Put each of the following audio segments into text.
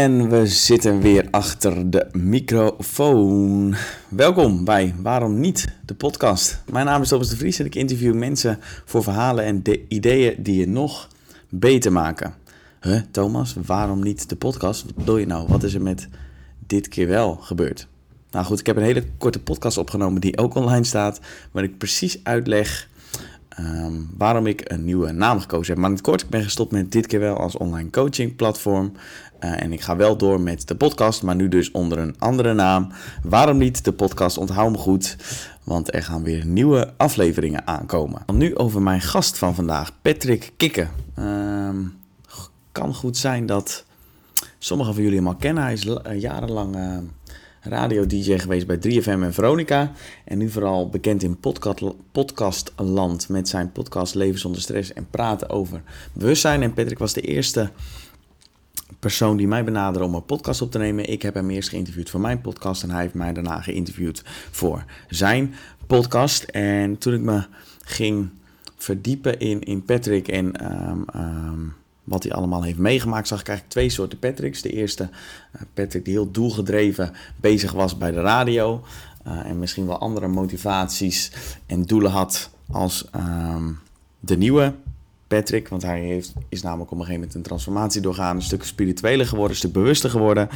En we zitten weer achter de microfoon. Welkom bij Waarom Niet, de podcast. Mijn naam is Thomas de Vries en ik interview mensen voor verhalen en de ideeën die je nog beter maken. Thomas, waarom niet de podcast? Wat bedoel je nou? Wat is er met dit keer wel gebeurd? Nou goed, ik heb een hele korte podcast opgenomen die ook online staat, waar ik precies uitleg Ehm, waarom ik een nieuwe naam gekozen heb. Maar in het kort, ik ben gestopt met dit keer wel als online coaching platform. Eh, en ik ga wel door met de podcast, maar nu dus onder een andere naam. Waarom niet de podcast? Onthoud me goed, want er gaan weer nieuwe afleveringen aankomen. Nu over mijn gast van vandaag, Patrick Kikken. Uh, kan goed zijn dat sommigen van jullie hem al kennen. Hij is jarenlang uh, radio-dj geweest bij 3FM en Veronica. En nu vooral bekend in podcast, podcastland met zijn podcast Leven zonder stress en praten over bewustzijn. En Patrick was de eerste persoon die mij benaderde om een podcast op te nemen. Ik heb hem eerst geïnterviewd voor mijn podcast en hij heeft mij daarna geïnterviewd voor zijn podcast. En toen ik me ging verdiepen in, in Patrick en um, um, wat hij allemaal heeft meegemaakt, zag ik eigenlijk twee soorten Patricks. De eerste uh, Patrick die heel doelgedreven bezig was bij de radio. Uh, en misschien wel andere motivaties en doelen had als um, de nieuwe Patrick. Want hij heeft, is namelijk op een gegeven moment een transformatie doorgaan. Een stuk spiritueler geworden, een stuk bewuster geworden.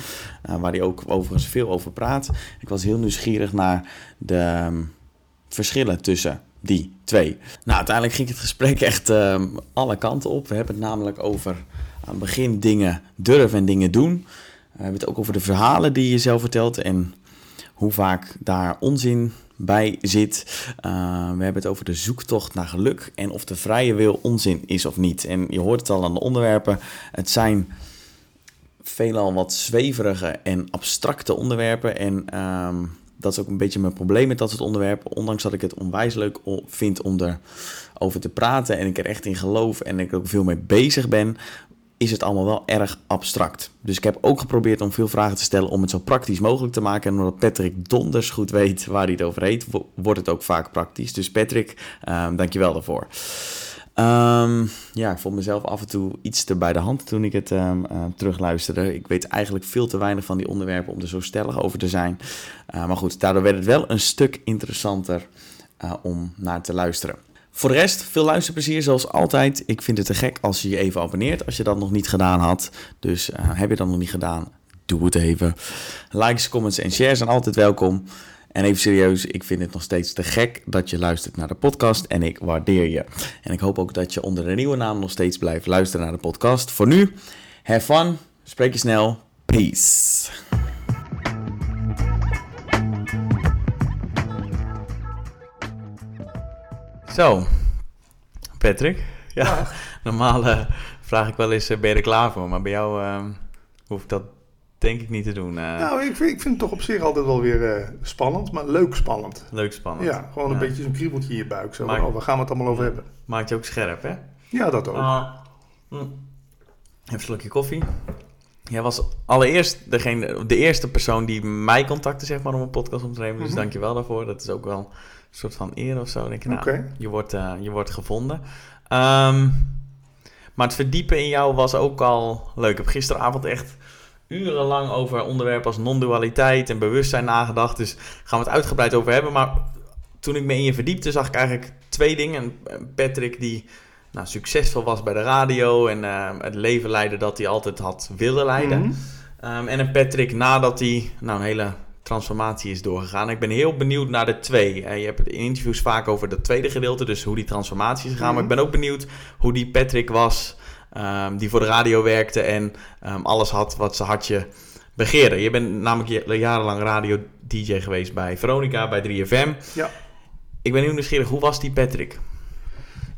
Uh, waar hij ook overigens veel over praat. Ik was heel nieuwsgierig naar de um, verschillen tussen die twee. Nou, uiteindelijk ging het gesprek echt uh, alle kanten op. We hebben het namelijk over aan het begin dingen durven en dingen doen. We hebben het ook over de verhalen die je zelf vertelt en hoe vaak daar onzin bij zit. Uh, we hebben het over de zoektocht naar geluk en of de vrije wil onzin is of niet. En je hoort het al aan de onderwerpen. Het zijn veelal wat zweverige en abstracte onderwerpen en... Um, dat is ook een beetje mijn probleem met dat soort onderwerpen. Ondanks dat ik het onwijs leuk vind om erover te praten en ik er echt in geloof en ik er ook veel mee bezig ben, is het allemaal wel erg abstract. Dus ik heb ook geprobeerd om veel vragen te stellen om het zo praktisch mogelijk te maken. En omdat Patrick donders goed weet waar hij het over heet, wordt het ook vaak praktisch. Dus Patrick, um, dankjewel daarvoor. Um, ja, ik vond mezelf af en toe iets te bij de hand toen ik het um, uh, terugluisterde. Ik weet eigenlijk veel te weinig van die onderwerpen om er zo stellig over te zijn. Uh, maar goed, daardoor werd het wel een stuk interessanter uh, om naar te luisteren. Voor de rest, veel luisterplezier zoals altijd. Ik vind het te gek als je je even abonneert als je dat nog niet gedaan had. Dus heb je dat nog niet gedaan, doe het even. Likes, comments en shares zijn altijd welkom. En even serieus, ik vind het nog steeds te gek dat je luistert naar de podcast en ik waardeer je. En ik hoop ook dat je onder de nieuwe naam nog steeds blijft luisteren naar de podcast. Voor nu, have fun, spreek je snel, peace. Zo, Patrick. Ja, ja. normaal uh, vraag ik wel eens, uh, ben je er klaar voor? Maar bij jou uh, hoef ik dat denk ik niet te doen. Uh... Nou, ik vind, ik vind het toch op zich altijd wel weer uh, spannend, maar leuk spannend. Leuk spannend. Ja, gewoon een ja. beetje zo'n kriebeltje in je buik. Zo, Maak... oh, waar gaan we het allemaal over hebben? Maakt je ook scherp, hè? Ja, dat ook. Uh, mm. Even een slokje koffie. Jij was allereerst degene, de eerste persoon die mij contacte, zeg maar, om een podcast op te nemen. Dus mm-hmm. dank je wel daarvoor. Dat is ook wel een soort van eer of zo. Denk ik, nou, okay. je, wordt, uh, je wordt gevonden. Um, maar het verdiepen in jou was ook al leuk. Ik heb gisteravond echt urenlang over onderwerpen als non-dualiteit en bewustzijn nagedacht. Dus gaan we het uitgebreid over hebben. Maar toen ik me in je verdiepte, zag ik eigenlijk twee dingen. Patrick die nou, succesvol was bij de radio en uh, het leven leidde dat hij altijd had willen leiden. Mm -hmm. um, en een Patrick nadat hij nou, een hele transformatie is doorgegaan. Ik ben heel benieuwd naar de twee. Uh, je hebt het in interviews vaak over dat tweede gedeelte, dus hoe die transformatie is gegaan. Mm -hmm. Maar ik ben ook benieuwd hoe die Patrick was Um, die voor de radio werkte en um, alles had wat zijn hartje begeerde. Je bent namelijk jarenlang radio-dj geweest bij Veronica, bij 3FM. Ja. Ik ben heel nieuwsgierig, hoe was die Patrick?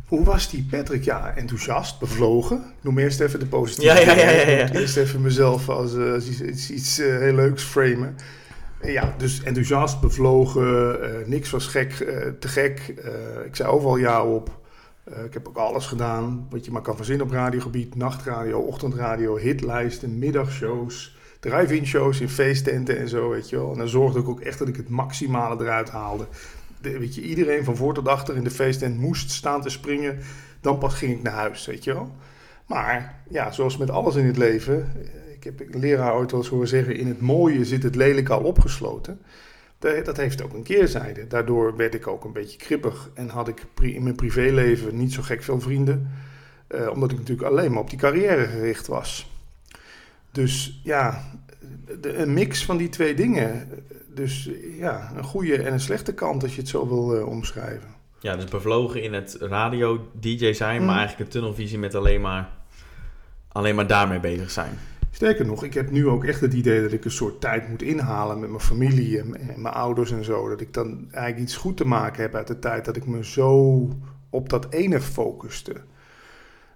Hoe was die Patrick? Ja, enthousiast, bevlogen. Ik noem eerst even de positieve. Ja, ja, ja. ja, ja. Eerst even mezelf als, uh, als iets, iets, iets uh, heel leuks framen. Ja, dus enthousiast, bevlogen, uh, niks was gek, te gek. ik zei overal ja op. Uh, ik heb ook alles gedaan wat je maar kan verzinnen op radiogebied. Nachtradio, ochtendradio, hitlijsten, middagshows, drive-in shows in feesttenten en zo, weet je wel. En dan zorgde ik ook echt dat ik het maximale eruit haalde. De, weet je, iedereen van voor tot achter in de feesttent moest staan te springen. Dan pas ging ik naar huis, weet je wel. Maar ja, zoals met alles in het leven, ik heb leraar ooit wel eens horen zeggen, in het mooie zit het lelijk al opgesloten. Dat heeft ook een keerzijde. Daardoor werd ik ook een beetje krippig en had ik in mijn privéleven niet zo gek veel vrienden. Uh, omdat ik natuurlijk alleen maar op die carrière gericht was. Dus ja, de, een mix van die twee dingen. Dus ja, een goede en een slechte kant als je het zo wil uh, omschrijven. Ja, dus bevlogen in het radio-DJ zijn, maar mm. eigenlijk een tunnelvisie met alleen maar, alleen maar daarmee bezig zijn. Sterker nog, ik heb nu ook echt het idee dat ik een soort tijd moet inhalen met mijn familie en, mijn ouders en zo. Dat ik dan eigenlijk iets goed te maken heb uit de tijd dat ik me zo op dat ene focuste.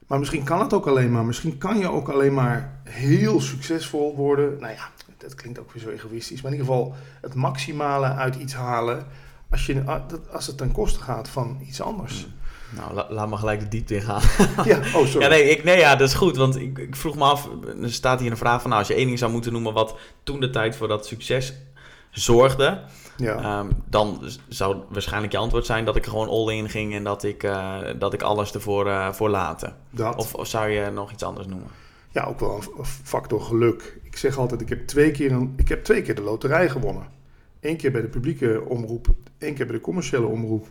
Maar misschien kan het ook alleen maar. Misschien kan je ook alleen maar heel succesvol worden. Nou ja, dat klinkt ook weer zo egoïstisch. Maar in ieder geval het maximale uit iets halen. Als, je, als het ten koste gaat van iets anders. Nou, laat maar gelijk de diepte in gaan. ja, oh sorry. Ja, nee, ik, nee, ja, dat is goed. Want ik, ik vroeg me af, er staat hier een vraag van... Nou, als je één ding zou moeten noemen wat toen de tijd voor dat succes zorgde... Ja. Ehm, dan zou waarschijnlijk je antwoord zijn dat ik er gewoon all in ging... en dat ik, uh, dat ik alles ervoor uh, voor laten. Dat. Of, of, zou je nog iets anders noemen? Ja, ook wel een factor geluk. Ik zeg altijd, ik heb twee keer, een, ik heb twee keer de loterij gewonnen. Eén keer bij de publieke omroep, één keer bij de commerciële omroep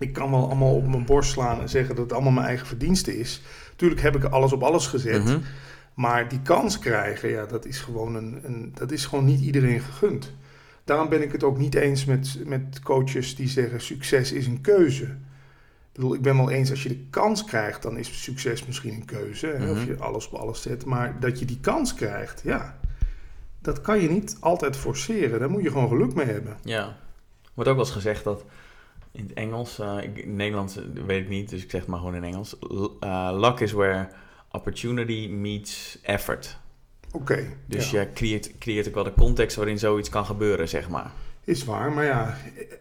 ik kan wel allemaal op mijn borst slaan en zeggen dat het allemaal mijn eigen verdienste is. Tuurlijk heb ik alles op alles gezet. Mhm. Maar die kans krijgen, ja, dat is gewoon, een, een, dat is gewoon niet iedereen gegund. Daarom ben ik het ook niet eens met, met coaches die zeggen succes is een keuze. Ik bedoel, ik ben wel eens als je de kans krijgt, dan is succes misschien een keuze. Of mhm. je alles op alles zet. Maar dat je die kans krijgt, ja, dat kan je niet altijd forceren. Daar moet je gewoon geluk mee hebben. Ja, wordt ook wel eens gezegd dat in het Engels. Uh, ik, in het Nederlands eh, weet ik niet, dus ik zeg het maar gewoon in Engels. Uh, luck is where opportunity meets effort. Oké. dus je creëert, creëert ook wel de context waarin zoiets kan gebeuren, zeg maar. Is waar, maar ja,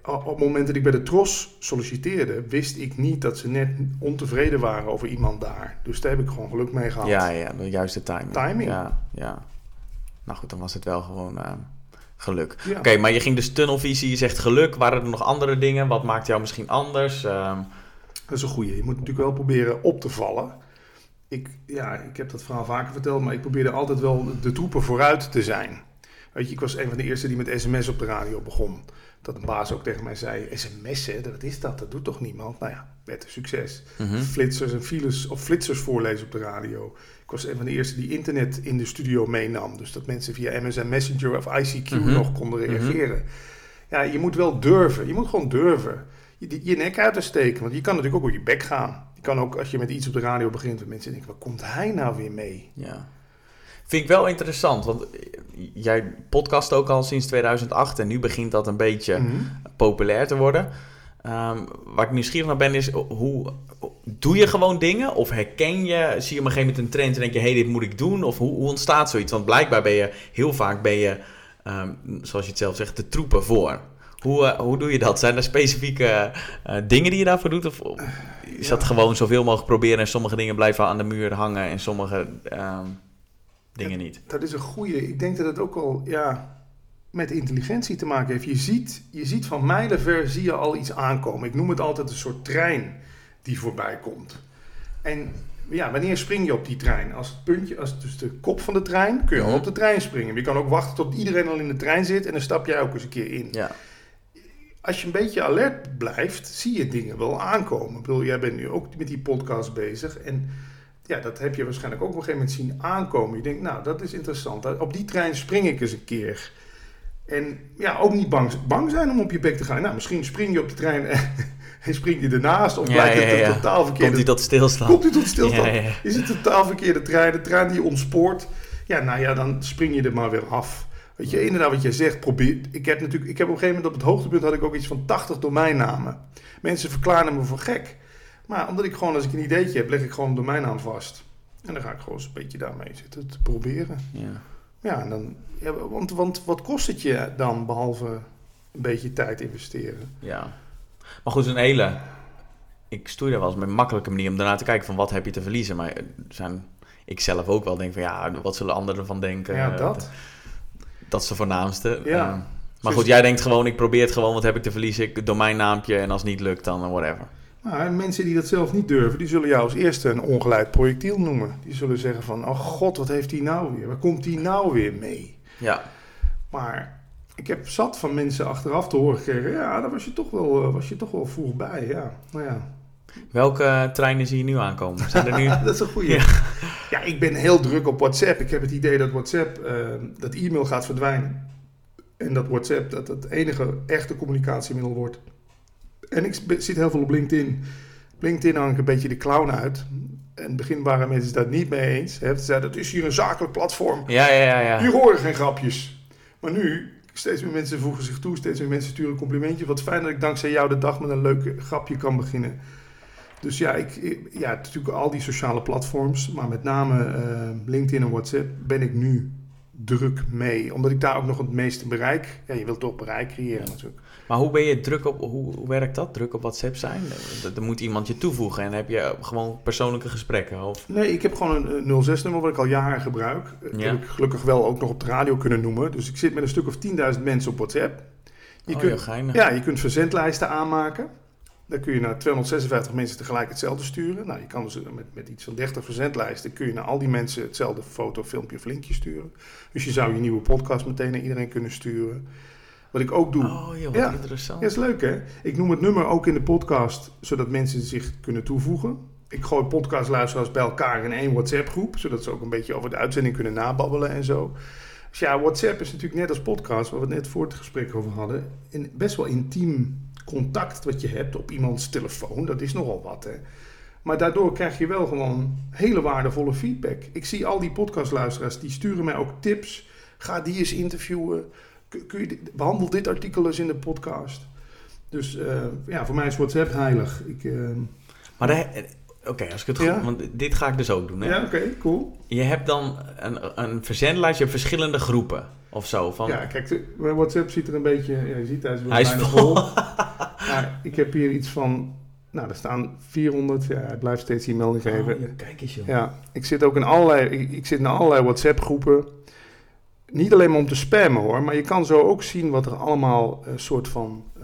op het moment dat ik bij de TROS solliciteerde, wist ik niet dat ze net ontevreden waren over iemand daar. Dus daar heb ik gewoon geluk mee gehad. Ja, ja, de juiste timing. Timing. Ja, ja. Nou goed, dan was het wel gewoon geluk. Oké, maar je ging dus tunnelvisie, je zegt geluk. Waren er nog andere dingen? Wat maakt jou misschien anders? Um... Dat is een goede. Je moet natuurlijk wel proberen op te vallen. Ik, ja, ik heb dat verhaal vaker verteld, maar ik probeerde altijd wel de troepen vooruit te zijn. Weet je, ik was een van de eerste die met sms op de radio begon. Dat een baas ook tegen mij zei, sms'en, wat is dat? Dat doet toch niemand? Nou ja, werd een succes. Mhm. Flitsers en files of flitsers voorlezen op de radio. Ik was een van de eerste die internet in de studio meenam. Dus dat mensen via MSN Messenger of ICQ mhm. nog konden mhm. reageren. Ja, je moet wel durven. Je moet gewoon durven. Je, je nek uit te steken. Want je kan natuurlijk ook op je bek gaan. Je kan ook, als je met iets op de radio begint, dat mensen denken, waar komt hij nou weer mee? Ja. Vind ik wel interessant, want jij podcast ook al sinds 2008 en nu begint dat een beetje mhm. populair te worden. Um, waar ik nieuwsgierig naar ben is, hoe doe je gewoon dingen? Of herken je, zie je op een gegeven moment een trend en denk je, hé, hey, dit moet ik doen? Of hoe, hoe, ontstaat zoiets? Want blijkbaar ben je, heel vaak ben je, um, zoals je het zelf zegt, de troepen voor. Hoe, uh, hoe doe je dat? Zijn er specifieke uh, dingen die je daarvoor doet? Of is dat gewoon zoveel mogelijk proberen en sommige dingen blijven aan de muur hangen en sommige um, dingen niet? Dat is een goede. Ik denk dat het ook al, ja, met intelligentie te maken heeft. Je ziet, je ziet van mijlenver zie je al iets aankomen. Ik noem het altijd een soort trein die voorbij komt. En ja, wanneer spring je op die trein? Als het puntje, als dus de kop van de trein, kun je al mhm. op de trein springen. je kan ook wachten tot iedereen al in de trein zit en dan stap jij ook eens een keer in. Ja. Als je een beetje alert blijft, zie je dingen wel aankomen. Ik bedoel, jij bent nu ook met die podcast bezig en ja, dat heb je waarschijnlijk ook op een gegeven moment zien aankomen. Je denkt, nou, dat is interessant. Op die trein spring ik eens een keer. En ja, ook niet bang, bang zijn om op je bek te gaan. Nou, misschien spring je op de trein en spring je ernaast. Of blijkt het een totaal verkeerde... Komt hij tot stilstand? Komt hij tot stilstand? Is het een totaal verkeerde trein? De trein die ontspoort? Ja, nou ja, dan spring je er maar weer af. Weet je, inderdaad wat jij zegt, probeer... Ik heb natuurlijk... Ik heb op een gegeven moment op het hoogtepunt had ik ook iets van 80 domeinnamen. Mensen verklaren me voor gek. Maar omdat ik gewoon, als ik een ideetje heb, leg ik gewoon een domeinnaam vast. En dan ga ik gewoon eens een beetje daarmee zitten te proberen. Ja. Ja, en dan, ja, want, want wat kost het je dan, behalve een beetje tijd investeren? Ja, maar goed, een hele... Ik stoei daar wel eens met een makkelijke manier om daarna te kijken van wat heb je te verliezen. Maar zijn, ik zelf ook wel denk van ja, wat zullen anderen ervan denken? Ja, dat. Dat is de voornaamste. Ja. Uh, maar goed, jij denkt gewoon, ik probeer het gewoon, wat heb ik te verliezen? Ik domeinnaampje en als het niet lukt, dan whatever. Maar mensen die dat zelf niet durven, die zullen jou als eerste een ongeleid projectiel noemen. Die zullen zeggen van, oh god, wat heeft hij nou weer? Waar komt hij nou weer mee? Ja. Maar ik heb zat van mensen achteraf te horen gekregen, ja, daar was je toch wel, eh, was je toch wel vroeg bij. Ja, nou ja. Welke treinen zie je nu aankomen? Zijn er nu... dat is een goede. Ja. ja. ik ben heel druk op WhatsApp. Ik heb het idee dat WhatsApp, uh, dat e-mail gaat verdwijnen. En dat WhatsApp dat het enige echte communicatiemiddel wordt. En ik zit heel veel op LinkedIn. LinkedIn hang ik een beetje de clown uit. In het begin waren mensen het daar niet mee eens. Ze zeiden, dat is hier een zakelijk platform. Ja, ja, ja, ja. Hier horen geen grapjes. Maar nu, steeds meer mensen voegen zich toe. Steeds meer mensen sturen een complimentje. Wat fijn dat ik dankzij jou de dag met een leuk grapje kan beginnen. Dus ja, ik, ja, natuurlijk al die sociale platforms. Maar met name uh, LinkedIn en WhatsApp ben ik nu druk mee. Omdat ik daar ook nog het meeste bereik. Ja, je wilt toch bereik creëren natuurlijk. Maar hoe ben je druk op, hoe, hoe werkt dat? Druk op WhatsApp zijn? Dan moet iemand je toevoegen en heb je gewoon persoonlijke gesprekken? Of? Nee, ik heb gewoon een 06-nummer wat ik al jaren gebruik. Dat heb ik gelukkig wel ook nog op de radio kunnen noemen. Dus ik zit met een stuk of 10.000 mensen op WhatsApp. Je oh, kunt, ja, je kunt verzendlijsten aanmaken. Dan kun je naar 256 mensen tegelijk hetzelfde sturen. Nou, je kan dus met, met iets van 30 verzendlijsten kun je naar al die mensen hetzelfde foto, filmpje of linkje sturen. Dus je zou je nieuwe podcast meteen naar iedereen kunnen sturen. Wat ik ook doe. Oh joh, ja, interessant. Ja, is leuk hè. Ik noem het nummer ook in de podcast, zodat mensen zich kunnen toevoegen. Ik gooi podcastluisteraars bij elkaar in één WhatsApp-groep, zodat ze ook een beetje over de uitzending kunnen nababbelen en zo. Dus ja, WhatsApp is natuurlijk net als podcast, waar we het net voor het gesprek over hadden, een best wel intiem contact wat je hebt op iemands telefoon. Dat is nogal wat hè. Maar daardoor krijg je wel gewoon hele waardevolle feedback. Ik zie al die podcastluisteraars, die sturen mij ook tips. Ga die eens interviewen kun je, behandel dit artikel eens in de podcast. Dus uh, ja, voor mij is WhatsApp heilig. Ik, uh, maar Oké, als ik het goed... Want dit ga ik dus ook doen, hè? Ja, oké, cool. Je hebt dan een, een verzendlijst, je hebt verschillende groepen of zo. Van... Ja, kijk, WhatsApp ziet er een beetje... Ja, je ziet, hij is, hij is vol. maar ik heb hier iets van... Nou, er staan 400... Ja, hij blijft steeds die melding oh, geven. ja, kijk eens, joh. Ja, ik zit ook in allerlei... Ik, ik zit in allerlei WhatsApp-groepen niet alleen maar om te spammen hoor, maar je kan zo ook zien wat er allemaal een soort van uh,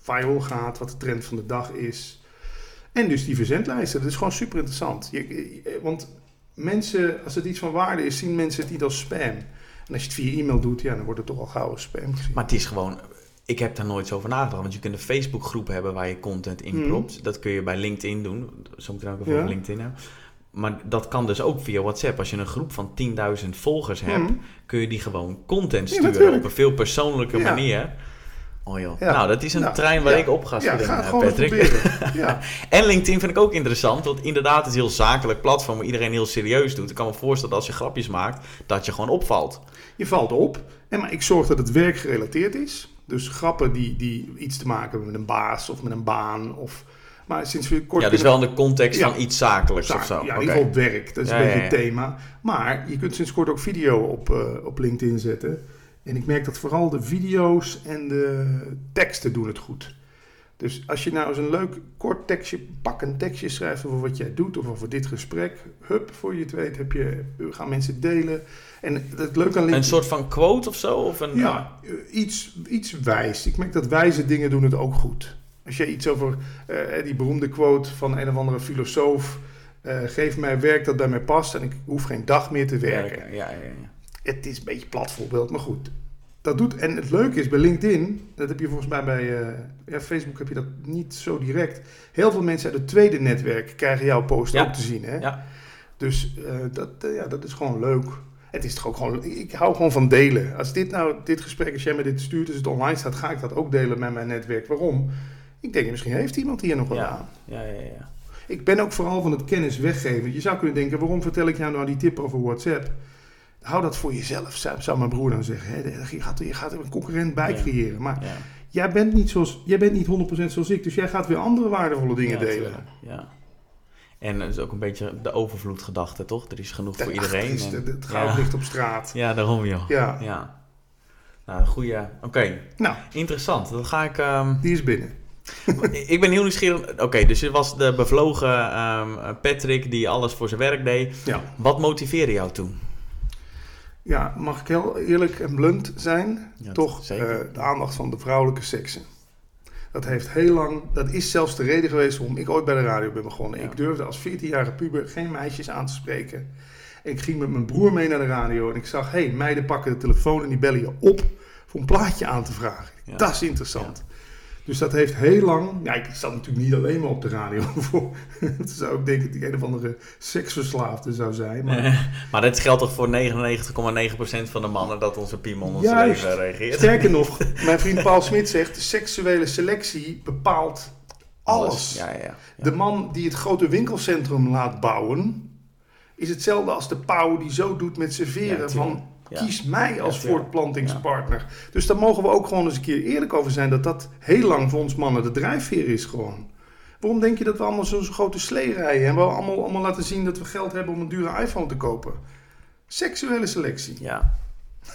viral gaat, wat de trend van de dag is. En dus die verzendlijsten, dat is gewoon super interessant. Je, want mensen, als het iets van waarde is, zien mensen het niet als spam. En als je het via e-mail doet, ja, dan wordt het toch al gauw spam gezien. Maar het is gewoon, ik heb daar nooit zo over nagedacht. Want je kunt een Facebookgroep hebben waar je content in propt. Mhm. Dat kun je bij LinkedIn doen. Zo moet ik ook over LinkedIn hebben. Maar dat kan dus ook via WhatsApp. Als je een groep van 10.000 volgers hebt, mhm. kun je die gewoon content sturen op een veel persoonlijke manier. Joh. Nou, dat is een trein waar ik op ga zitten, ja, Patrick. Ja. en LinkedIn vind ik ook interessant, want inderdaad het is een heel zakelijk platform waar iedereen heel serieus doet. Ik kan me voorstellen dat als je grapjes maakt, dat je gewoon opvalt. Je valt op, en maar ik zorg dat het werk gerelateerd is. Dus grappen die, die iets te maken hebben met een baas of met een baan of maar sinds we kort... Ja, dus wel in de context van iets zakelijks of zo. Ja, in ieder geval werk. Dat is een beetje het thema. Maar je kunt sinds kort ook video op, uh, op LinkedIn zetten. En ik merk dat vooral de video's en de teksten doen het goed. Dus als je nou eens een leuk kort tekstje, pak een tekstje schrijft over wat jij doet of over dit gesprek. Hup, voor je het weet heb je, gaan mensen delen. En het leuke aan. Een soort van quote of zo? Of een, ja, eh, iets, iets wijs. Ik merk dat wijze dingen doen het ook goed. Als je iets over uh, die beroemde quote van een of andere filosoof. Uh, geef mij werk dat bij mij past en ik hoef geen dag meer te werken. Ja, ja, ja. Het is een beetje een plat voorbeeld, maar goed. Dat doet, en het leuke is bij LinkedIn, dat heb je volgens mij bij uh, ja, Facebook heb je dat niet zo direct. Heel veel mensen uit het tweede netwerk krijgen jouw post ook te zien. Hè? Ja. Dus dat, ja, dat is gewoon leuk. Het is toch ook gewoon, ik hou gewoon van delen. Als dit nou, dit gesprek, als jij me dit stuurt, als het online staat, ga ik dat ook delen met mijn netwerk. Waarom? Ik denk, misschien heeft iemand hier nog wat aan. Ja, ja, ja. Ik ben ook vooral van het kennis weggeven. Je zou kunnen denken, waarom vertel ik jou nou die tip over WhatsApp? Hou dat voor jezelf, zou mijn broer dan zeggen. Je, gaat, je gaat er een concurrent bij creëren. Maar jij bent niet, zoals, jij bent niet 100% zoals ik, dus jij gaat weer andere waardevolle dingen delen. Ja. En dat is ook een beetje de overvloedgedachte, toch? Er is genoeg voor iedereen. Is, en, het goud ligt op straat. Ja, daarom joh. Ja. ja. Nou, goede. Oké. Nou. Interessant. Dan ga ik... Um... Die is binnen ik ben heel nieuwsgierig. Oké, dus je was de bevlogen um, Patrick die alles voor zijn werk deed. Ja. Wat motiveerde jou toen? Ja, mag ik heel eerlijk en blunt zijn? Toch uh, de aandacht van de vrouwelijke seksen. Dat heeft heel lang, dat is zelfs de reden geweest waarom ik ooit bij de radio ben begonnen. Ja. Ik durfde als 14-jarige puber geen meisjes aan te spreken. En ik ging met mijn broer mee naar de radio en ik zag, hé, hey, meiden pakken de telefoon en die bellen je op voor een plaatje aan te vragen. Ja. Dat is interessant. Dus dat heeft heel lang. Ja, ik zat natuurlijk niet alleen maar op de radio voor. Het zou ook denken dat ik een of andere seksverslaafde zou zijn. Maar maar dat geldt toch voor 99,9% van de mannen dat onze piemel ons Juist. leven reageert? sterker nog, mijn vriend Paul Smit zegt: seksuele selectie bepaalt alles. Ja, ja, ja. De man die het grote winkelcentrum laat bouwen, is hetzelfde als de pauw die zo doet met Ja, serveren tuurlijk. van Ja. Kies mij als voortplantingspartner. Dus daar mogen we ook gewoon eens een keer eerlijk over zijn dat dat heel lang voor ons mannen de drijfveer is gewoon. Waarom denk je dat we allemaal zo'n grote slee rijden en we allemaal, allemaal laten zien dat we geld hebben om een dure iPhone te kopen? Seksuele selectie. Ja.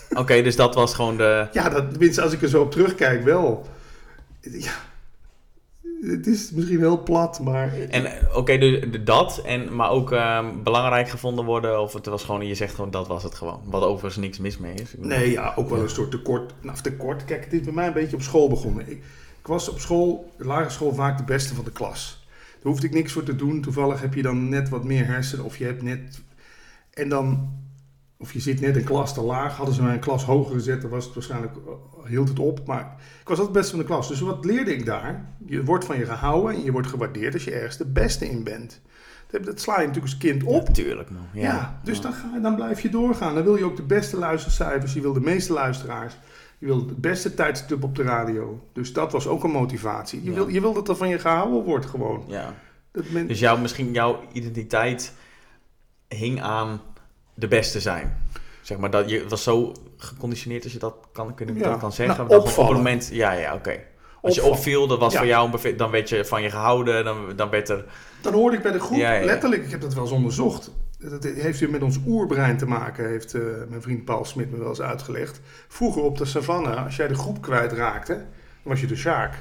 Oké, dus dat was gewoon de... Ja, dat, tenminste als ik er zo op terugkijk wel. Ja, het is misschien heel plat, maar... En oké, de- dat, en, maar ook ehm, belangrijk gevonden worden, of het was gewoon, je zegt gewoon dat was het gewoon. Wat overigens niks mis mee is. Nee, ja, ook wel een soort tekort. Nou, tekort. Kijk, dit is bij mij een beetje op school begonnen. Ik, ik was op school, de lagere school, vaak de beste van de klas. Daar hoefde ik niks voor te doen. Toevallig heb je dan net wat meer hersenen. Of je hebt net... En dan... Of je zit net een klas te laag. Hadden ze mij een klas hoger gezet, dan was het waarschijnlijk... eh, hield het op. Maar ik was altijd het beste van de klas. Dus wat leerde ik daar? Je wordt van je gehouden en je wordt gewaardeerd als je ergens de beste in bent. Dat, sla je natuurlijk als kind op. Ja, tuurlijk man. Ja, Ja, dus Dan, ga, dan blijf je doorgaan. Dan wil je ook de beste luistercijfers, je wil de meeste luisteraars. Je wil het beste tijdstip op de radio. Dus dat was ook een motivatie. Je, Ja. wil, je wil dat er van je gehouden wordt gewoon. Ja. Dat men, Dus jouw, misschien jouw identiteit hing aan de beste zijn. Zeg maar, dat je was zo geconditioneerd als je dat kan, kunnen, Ja. dat kan zeggen. Nou, op het moment, ja, ja, oké. Als je opviel, dat was Ja. voor jou, een dan werd je van je gehouden, dan, dan werd er... Dan hoorde ik bij de groep, Ja, letterlijk, ik heb dat wel eens onderzocht. Dat heeft weer met ons oerbrein te maken, heeft eh, mijn vriend Paul Smit me wel eens uitgelegd. Vroeger op de savanne, als jij de groep kwijtraakte, dan was je de Sjaak.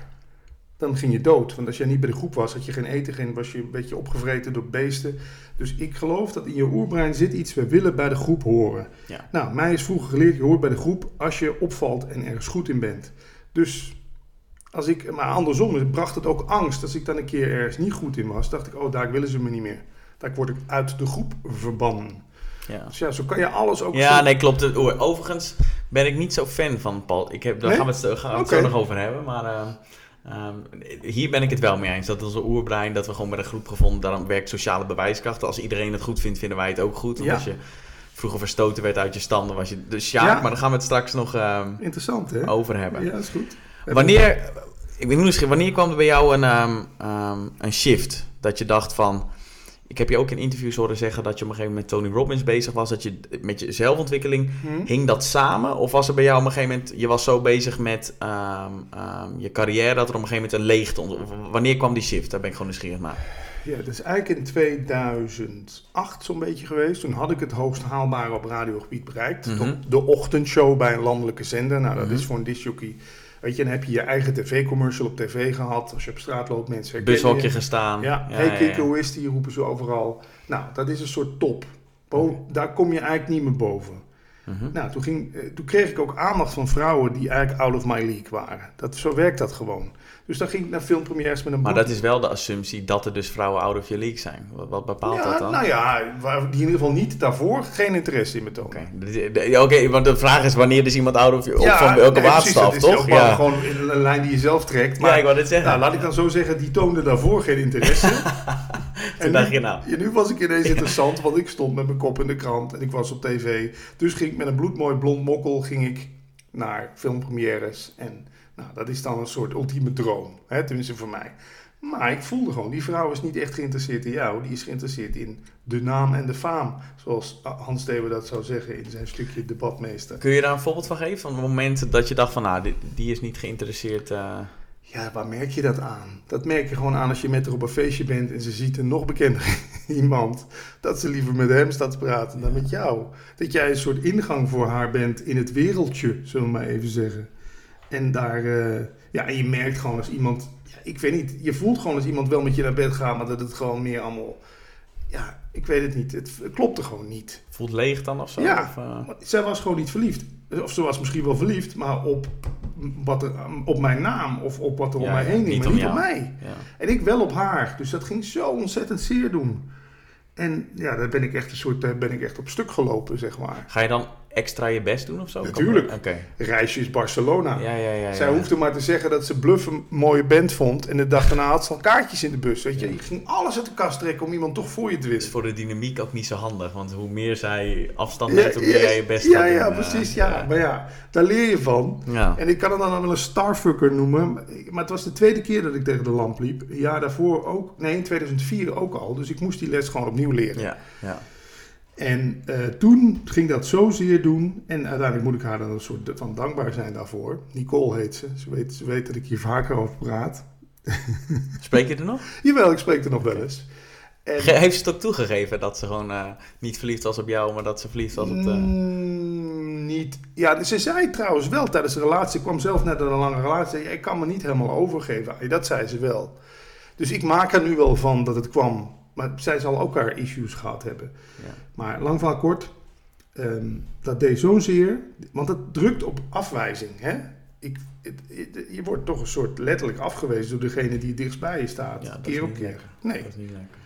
Dan ging je dood. Want als jij niet bij de groep was, had je geen eten, geen, was je een beetje opgevreten door beesten. Dus ik geloof dat in je oerbrein zit iets, we willen bij de groep horen. Ja. Nou, mij is vroeger geleerd, je hoort bij de groep als je opvalt en ergens goed in bent. Dus als ik, maar andersom bracht het ook angst. Als ik dan een keer ergens niet goed in was, dacht ik, oh, daar willen ze me niet meer. Daar word ik uit de groep verbannen. Ja. Dus ja, zo kan je alles ook... Ja, zo- nee, klopt. Het- oeh, Overigens ben ik niet zo fan van Paul. Ik heb, daar Nee? gaan we het, gaan we het zo nog over hebben. Maar ehm, ehm, hier ben ik het wel mee eens. Dat onze oerbrein, dat we gewoon met een groep gevonden. Daarom werkt sociale bewijskracht. Als iedereen het goed vindt, vinden wij het ook goed. Ja. als je vroeger verstoten werd uit je stand, dan was je de sjaak. Ja. Maar daar gaan we het straks nog ehm, Interessant, hè? over hebben. Ja, dat is goed. Wanneer, ik ben nieuwsgierig, wanneer kwam er bij jou een, ehm, een shift? Dat je dacht van... Ik heb je ook in interviews horen zeggen dat je op een gegeven moment met Tony Robbins bezig was. Dat je met je zelfontwikkeling Hm? Hing dat samen? Of was er bij jou op een gegeven moment, je was zo bezig met ehm, ehm, je carrière, dat er op een gegeven moment een leegte ontstond? Wanneer kwam die shift? Daar ben ik gewoon nieuwsgierig naar. Ja, dat is eigenlijk in 2008 zo'n beetje geweest. Toen had ik het hoogst haalbare op radiogebied bereikt. Mhm. de, de ochtendshow bij een landelijke zender. Nou, dat Mhm. is voor een discjockey. Weet je, dan heb je je eigen tv-commercial op tv gehad. Als je op straat loopt, mensen Bushokje je. gestaan. Ja, ja, hey ja, kikker, ja. hoe is die? Roepen ze overal. Nou, dat is een soort top. Bo- Daar kom je eigenlijk niet meer boven. Mhm. Nou, toen, ging, eh, toen kreeg ik ook aandacht van vrouwen die eigenlijk out of my league waren. Dat, zo werkt dat gewoon. Dus dan ging ik naar filmpremières met een Maar boek. dat is wel de assumptie dat er dus vrouwen out of your league zijn. Wat, wat bepaalt ja, dat dan? Nou ja, die in ieder geval niet daarvoor geen interesse in me tonen. Oké, ja, want de vraag is wanneer is iemand out of your of van welke nee, precies, maatstaf, is toch? Ja. gewoon een lijn die je zelf trekt. Maar ja, ik wou dit zeggen. nou, laat ik dan zo zeggen, die toonde daarvoor geen interesse. Toen dacht je nou. Ja, nu was ik ineens interessant, want ik stond met mijn kop in de krant en ik was op tv. Dus ging ik met een bloedmooi blond mokkel ging ik naar filmpremières. En nou, dat is dan een soort ultieme droom, hè, tenminste voor mij. Maar ik voelde gewoon, die vrouw is niet echt geïnteresseerd in jou. Die is geïnteresseerd in de naam en de faam. Zoals Hans Theeuwen dat zou zeggen in zijn stukje Debatmeester. Kun je daar een voorbeeld van geven? Van het moment dat je dacht van, nou, die, die is niet geïnteresseerd. eh, Ja, waar merk je dat aan? Dat merk je gewoon aan als je met haar op een feestje bent en ze ziet een nog bekender iemand. Dat ze liever met hem staat te praten dan met jou. Dat jij een soort ingang voor haar bent in het wereldje, zullen we maar even zeggen. En daar, eh, ja, en je merkt gewoon als iemand, ja, ik weet niet, je voelt gewoon als iemand wel met je naar bed gaat, maar dat het gewoon meer allemaal, ja, ik weet het niet. Het klopte gewoon niet. voelt leeg dan of zo? Ja. Of, eh, Zij was gewoon niet verliefd. Of ze was misschien wel verliefd, maar op wat er, op mijn naam of op wat er om mij heen ging, maar niet op mij. En ik wel op haar. Dus dat ging zo ontzettend zeer doen. En ja, daar ben ik echt een soort, daar ben ik echt op stuk gelopen, zeg maar. Ga je dan extra je best doen of zo? Natuurlijk. Oké. Reisjes Barcelona. Ja, ja, ja. Zij ja. hoefde maar te zeggen dat ze Bluff een mooie band vond. En de dag daarna had ze al kaartjes in de bus. Weet je, Ja. je ging alles uit de kast trekken om iemand toch voor je te is winnen. voor de dynamiek ook niet zo handig. Want hoe meer zij afstand Ja, neemt, hoe meer jij je best ja, ja, doen, precies. Ja. Maar ja, daar leer je van. Ja. En ik kan het dan wel een starfucker noemen. Maar het was de tweede keer dat ik tegen de lamp liep. Een jaar daarvoor ook. Nee, in 2004 ook al. Dus ik moest die les gewoon opnieuw leren. Ja, ja. En eh, toen ging dat zozeer doen. En uiteindelijk moet ik haar dan een soort van dankbaar zijn daarvoor. Nicole heet ze. Ze weet, ze weet dat ik hier vaker over praat. Spreek je er nog? Jawel, ik spreek er nog wel eens. En, Heeft ze het ook toegegeven dat ze gewoon eh, niet verliefd was op jou, maar dat ze verliefd was op de... Mm, niet. Ja, ze zei trouwens wel tijdens de relatie. Ik kwam zelf net uit een lange relatie. Ik kan me niet helemaal overgeven. Dat zei ze wel. Dus ik maak er nu wel van dat het kwam. Maar zij zal ook haar issues gehad hebben. Ja. Maar lang van kort. ehm, dat deed zozeer. Want het drukt op afwijzing. Hè? Ik, het- het- je wordt toch een soort letterlijk afgewezen door degene die het dichtst bij je staat. Ja, dat is keer op keer. lekker. Nee. Dat is niet lekker.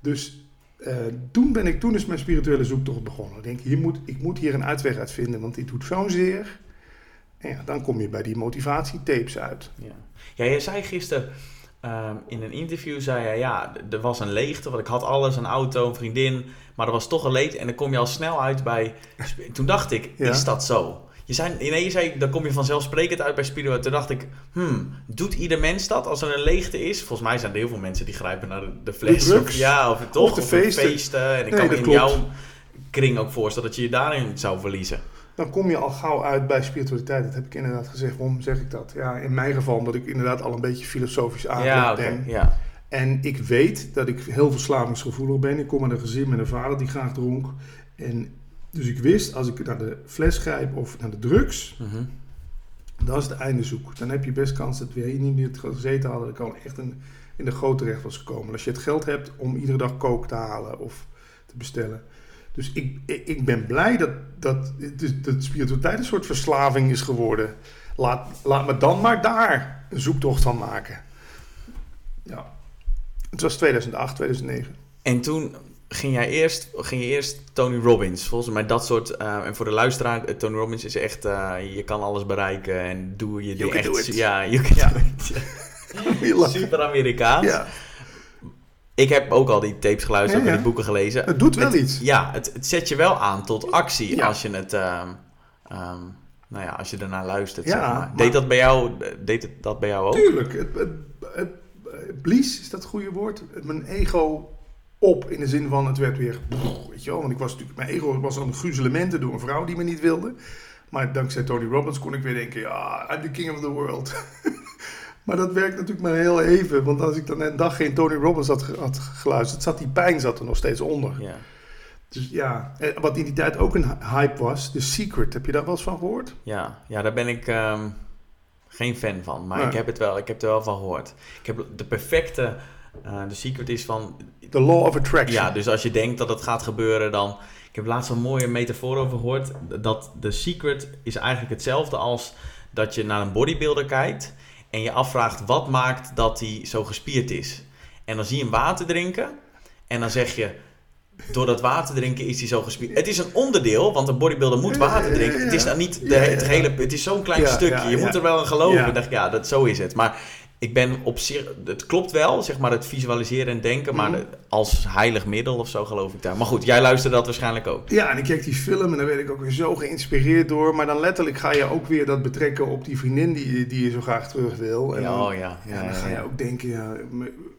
Dus eh, toen, ben ik, toen is mijn spirituele zoektocht begonnen. Ik denk, hier moet, ik moet hier een uitweg uit vinden, want dit doet zo'n zeer. En ja, dan kom je bij die motivatietapes uit. Ja. ja, jij zei gisteren ehm, in een interview, zei je, ja, er was een leegte, want ik had alles, een auto, een vriendin, maar er was toch een leegte en dan kom je al snel uit bij... Toen dacht ik, Ja. is dat zo? Je zei, nee, je zei, dan kom je vanzelfsprekend uit bij spiritueel. Toen dacht ik, hmm, doet ieder mens dat als er een leegte is? Volgens mij zijn er heel veel mensen die grijpen naar de, de fles. De. Of, ja, of toch, Of de feesten. En ik Nee, kan me in klopt. jouw kring ook voorstellen dat je je daarin zou verliezen. Dan kom je al gauw uit bij spiritualiteit. Dat heb ik inderdaad gezegd. Waarom zeg ik dat? Ja, in mijn geval omdat ik inderdaad al een beetje filosofisch aangelegd ja, ben. ja. En ik weet dat ik heel verslavingsgevoelig ben. Ik kom uit een gezin met een vader die graag dronk. En dus ik wist, als ik naar de fles grijp of naar de drugs, Mhm. Dat is het einde zoek. Dan heb je best kans dat we hier niet meer gezeten hadden. Dat ik al echt in, in de grote terecht was gekomen. Als je het geld hebt om iedere dag kook te halen of te bestellen. Dus ik, ik, ben blij dat, dat, dus dat spiritualiteit een soort verslaving is geworden. Laat, laat me dan maar daar een zoektocht van maken. Ja. Het was 2008, 2009. En toen ging jij eerst, ging je eerst Tony Robbins. Volgens mij dat soort. eh, en voor de luisteraar, eh, Tony Robbins is echt. eh, je kan alles bereiken en doe je ding can echt. Ja, you can Ja. do it. Super Amerikaans. Ja, Ik heb ook al die tapes geluisterd, Ja, ja. die boeken gelezen. het doet wel Het- iets. Ja, het, het zet je wel aan tot actie als je het. ehm, ehm, nou ja, als je ernaar luistert. Ja, zeg maar. maar- Deed dat bij jou? Deed het dat bij jou ook? Tuurlijk. Het, het, het, het blies, is dat het goede woord? Mijn ego op in de zin van het werd weer... Weet je wel, want ik was natuurlijk... Mijn ego was aan gruzelementen door een vrouw die me niet wilde. Maar dankzij Tony Robbins kon ik weer denken... Ja, I'm the king of the world. maar dat werkt natuurlijk maar heel even. Want als ik dan een dag geen Tony Robbins had, had geluisterd... zat die pijn zat er nog steeds onder. Ja. Dus ja, en wat in die tijd ook een hype was... The Secret. Heb je daar wel eens van gehoord? Ja, ja, daar ben ik ehm, geen fan van. Maar Nee. ik heb het wel, ik heb er wel van gehoord. Ik heb de perfecte. eh de secret is van. The Law of Attraction. Ja, dus als je denkt dat het gaat gebeuren, dan. Ik heb laatst een mooie metafoor over gehoord. Dat de secret is eigenlijk hetzelfde als dat je naar een bodybuilder kijkt. En je afvraagt wat maakt dat hij zo gespierd is. En dan zie je hem water drinken. En dan zeg je. Door dat water drinken is hij zo gespierd. Het is een onderdeel, want een bodybuilder moet water drinken. Het is dan niet de, het hele. Het is zo'n klein stukje. je moet er wel in geloven. Ik dacht, ja, dat, zo is het. Maar ik ben op zich. Het klopt wel, zeg maar, het visualiseren en denken. Maar Mhm. als heilig middel of zo geloof ik daar. Maar goed, jij luisterde dat waarschijnlijk ook. Ja, en ik keek die film en daar werd ik ook weer zo geïnspireerd door. Maar dan letterlijk ga je ook weer dat betrekken op die vriendin die, je- die je zo graag terug wil. En Ja, dan, oh ja. ja, ja, dan ja, ga je ook denken, ja,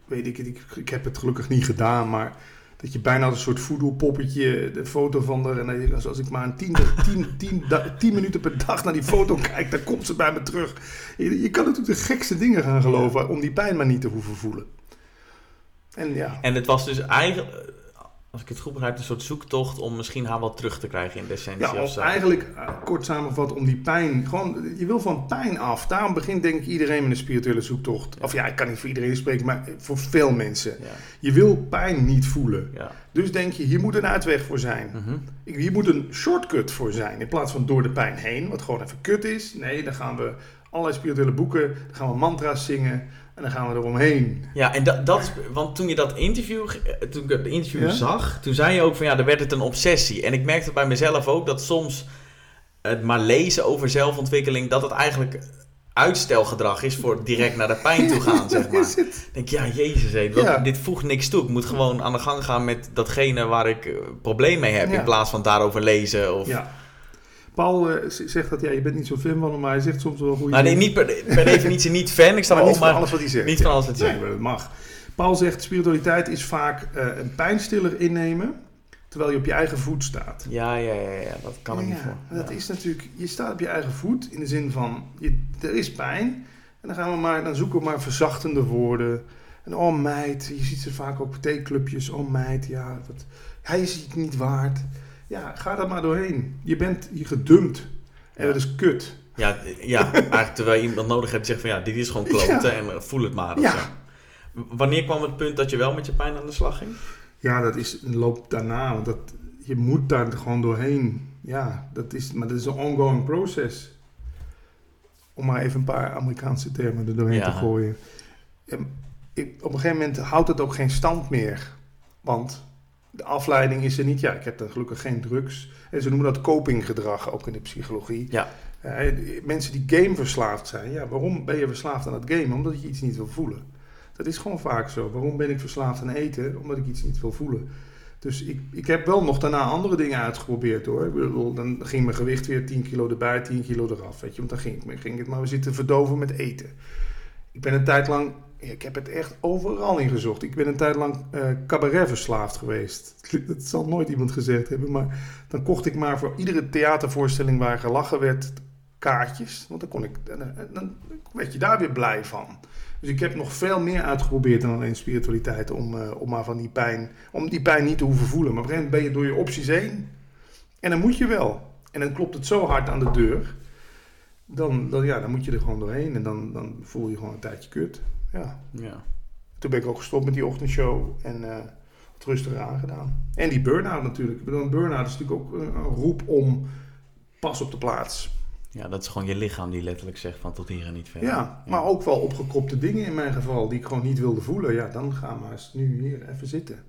weet ik, het, ik, ik heb het gelukkig niet gedaan, maar dat je bijna als een soort voodoo-poppetje de foto van haar... En als, als ik maar een tien, tien, tien, tien minuten per dag naar die foto kijk, dan komt ze bij me terug. Je, je kan natuurlijk de gekste dingen gaan geloven om die pijn maar niet te hoeven voelen. En ja, En het was dus eigenlijk, als ik het goed begrijp, een soort zoektocht om misschien haar wat terug te krijgen in de essentie Ja, of eigenlijk eh, kort samengevat om die pijn. Gewoon, je wil van pijn af. Daarom begint denk ik iedereen met een spirituele zoektocht. Of ja, ik kan niet voor iedereen spreken, maar voor veel mensen. Ja, Je wil pijn niet voelen. ja. Dus denk je, hier moet een uitweg voor zijn. Mhm. Hier moet een shortcut voor zijn. In plaats van door de pijn heen, wat gewoon even kut is. Nee, dan gaan we allerlei spirituele boeken. Dan gaan we mantra's zingen en dan gaan we eromheen. Ja, en dat, dat is, want toen je dat interview, ge- toen ik het interview Ja? zag, toen zei je ook van ja, er werd het een obsessie. En ik merkte bij mezelf ook dat soms het maar lezen over zelfontwikkeling, dat het eigenlijk uitstelgedrag is voor direct naar de pijn toe gaan, zeg maar. Denk, ja, jezus, hé, dat- Ja. dit voegt niks toe. Ik moet gewoon aan de gang gaan met datgene waar ik eh, probleem mee heb, Ja. in plaats van daarover lezen. Of... Ja. Paul eh, zegt dat ja, je bent niet zo fan van hem, maar hij zegt soms wel goede Nou, nee, niet per, per definitie niet fan, ik sta maar niet op, van maar alles wat hij zegt. niet van alles wat hij Nee, zegt. maar dat mag. Paul zegt, spiritualiteit is vaak eh, een pijnstiller innemen, terwijl je op je eigen voet staat. Ja, ja, ja, ja, dat kan ik niet voor. Dat is natuurlijk, je staat op je eigen voet in de zin van, je, er is pijn. En dan gaan we maar, dan zoeken we maar verzachtende woorden. En oh meid, je ziet ze vaak ook theeclubjes. Oh meid, ja, wat, hij is het niet waard. Ja, ga er maar doorheen. Je bent je gedumpt. En dat is kut. Ja, ja, eigenlijk terwijl je iemand nodig hebt zegt van ja, dit is gewoon kloten Ja. en eh, voel het maar. Ja. zo. Wanneer kwam het punt dat je wel met je pijn aan de slag ging? Ja, dat is een loop daarna. Want dat, je moet daar gewoon doorheen. Ja, dat is, maar dat is een ongoing proces. Om maar even een paar Amerikaanse termen er doorheen Ja. te gooien. En ik, op een gegeven moment houdt het ook geen stand meer. Want de afleiding is er niet. Ja, ik heb dan gelukkig geen drugs. En ze noemen dat copinggedrag ook in de psychologie. Ja. Eh, mensen die gameverslaafd zijn. Ja, waarom ben je verslaafd aan dat game? Omdat je iets niet wil voelen. Dat is gewoon vaak zo. Waarom ben ik verslaafd aan eten? Omdat ik iets niet wil voelen. Dus ik, ik heb wel nog daarna andere dingen uitgeprobeerd hoor. Ik bedoel, dan ging mijn gewicht weer 10 kilo erbij, 10 kilo eraf. Weet je, want dan ging, ik- ging ik het maar we zitten verdoven met eten. Ik ben een tijd lang, ik heb het echt overal in gezocht. Ik ben een tijd lang eh cabaret verslaafd geweest. Dat zal nooit iemand gezegd hebben, maar dan kocht ik maar voor iedere theatervoorstelling waar gelachen werd kaartjes. Want dan kon ik, dan, dan werd je daar weer blij van. Dus ik heb nog veel meer uitgeprobeerd dan alleen spiritualiteit om, eh, om maar van die pijn, om die pijn niet te hoeven voelen. Maar ben je door je opties heen. En dan moet je wel. En dan klopt het zo hard aan de deur. Dan, dan, ja, dan moet je er gewoon doorheen. En dan, dan voel je gewoon een tijdje kut. Ja. Ja. Toen ben ik ook gestopt met die ochtendshow en eh het rustiger aangedaan. En die burn-out natuurlijk. Ik bedoel, een burn-out is natuurlijk ook een, een roep om pas op de plaats. ja, dat is gewoon je lichaam die letterlijk zegt van tot hier en niet verder. Ja, maar ook wel opgekropte dingen in mijn geval die ik gewoon niet wilde voelen. Ja, dan ga maar eens nu hier even zitten.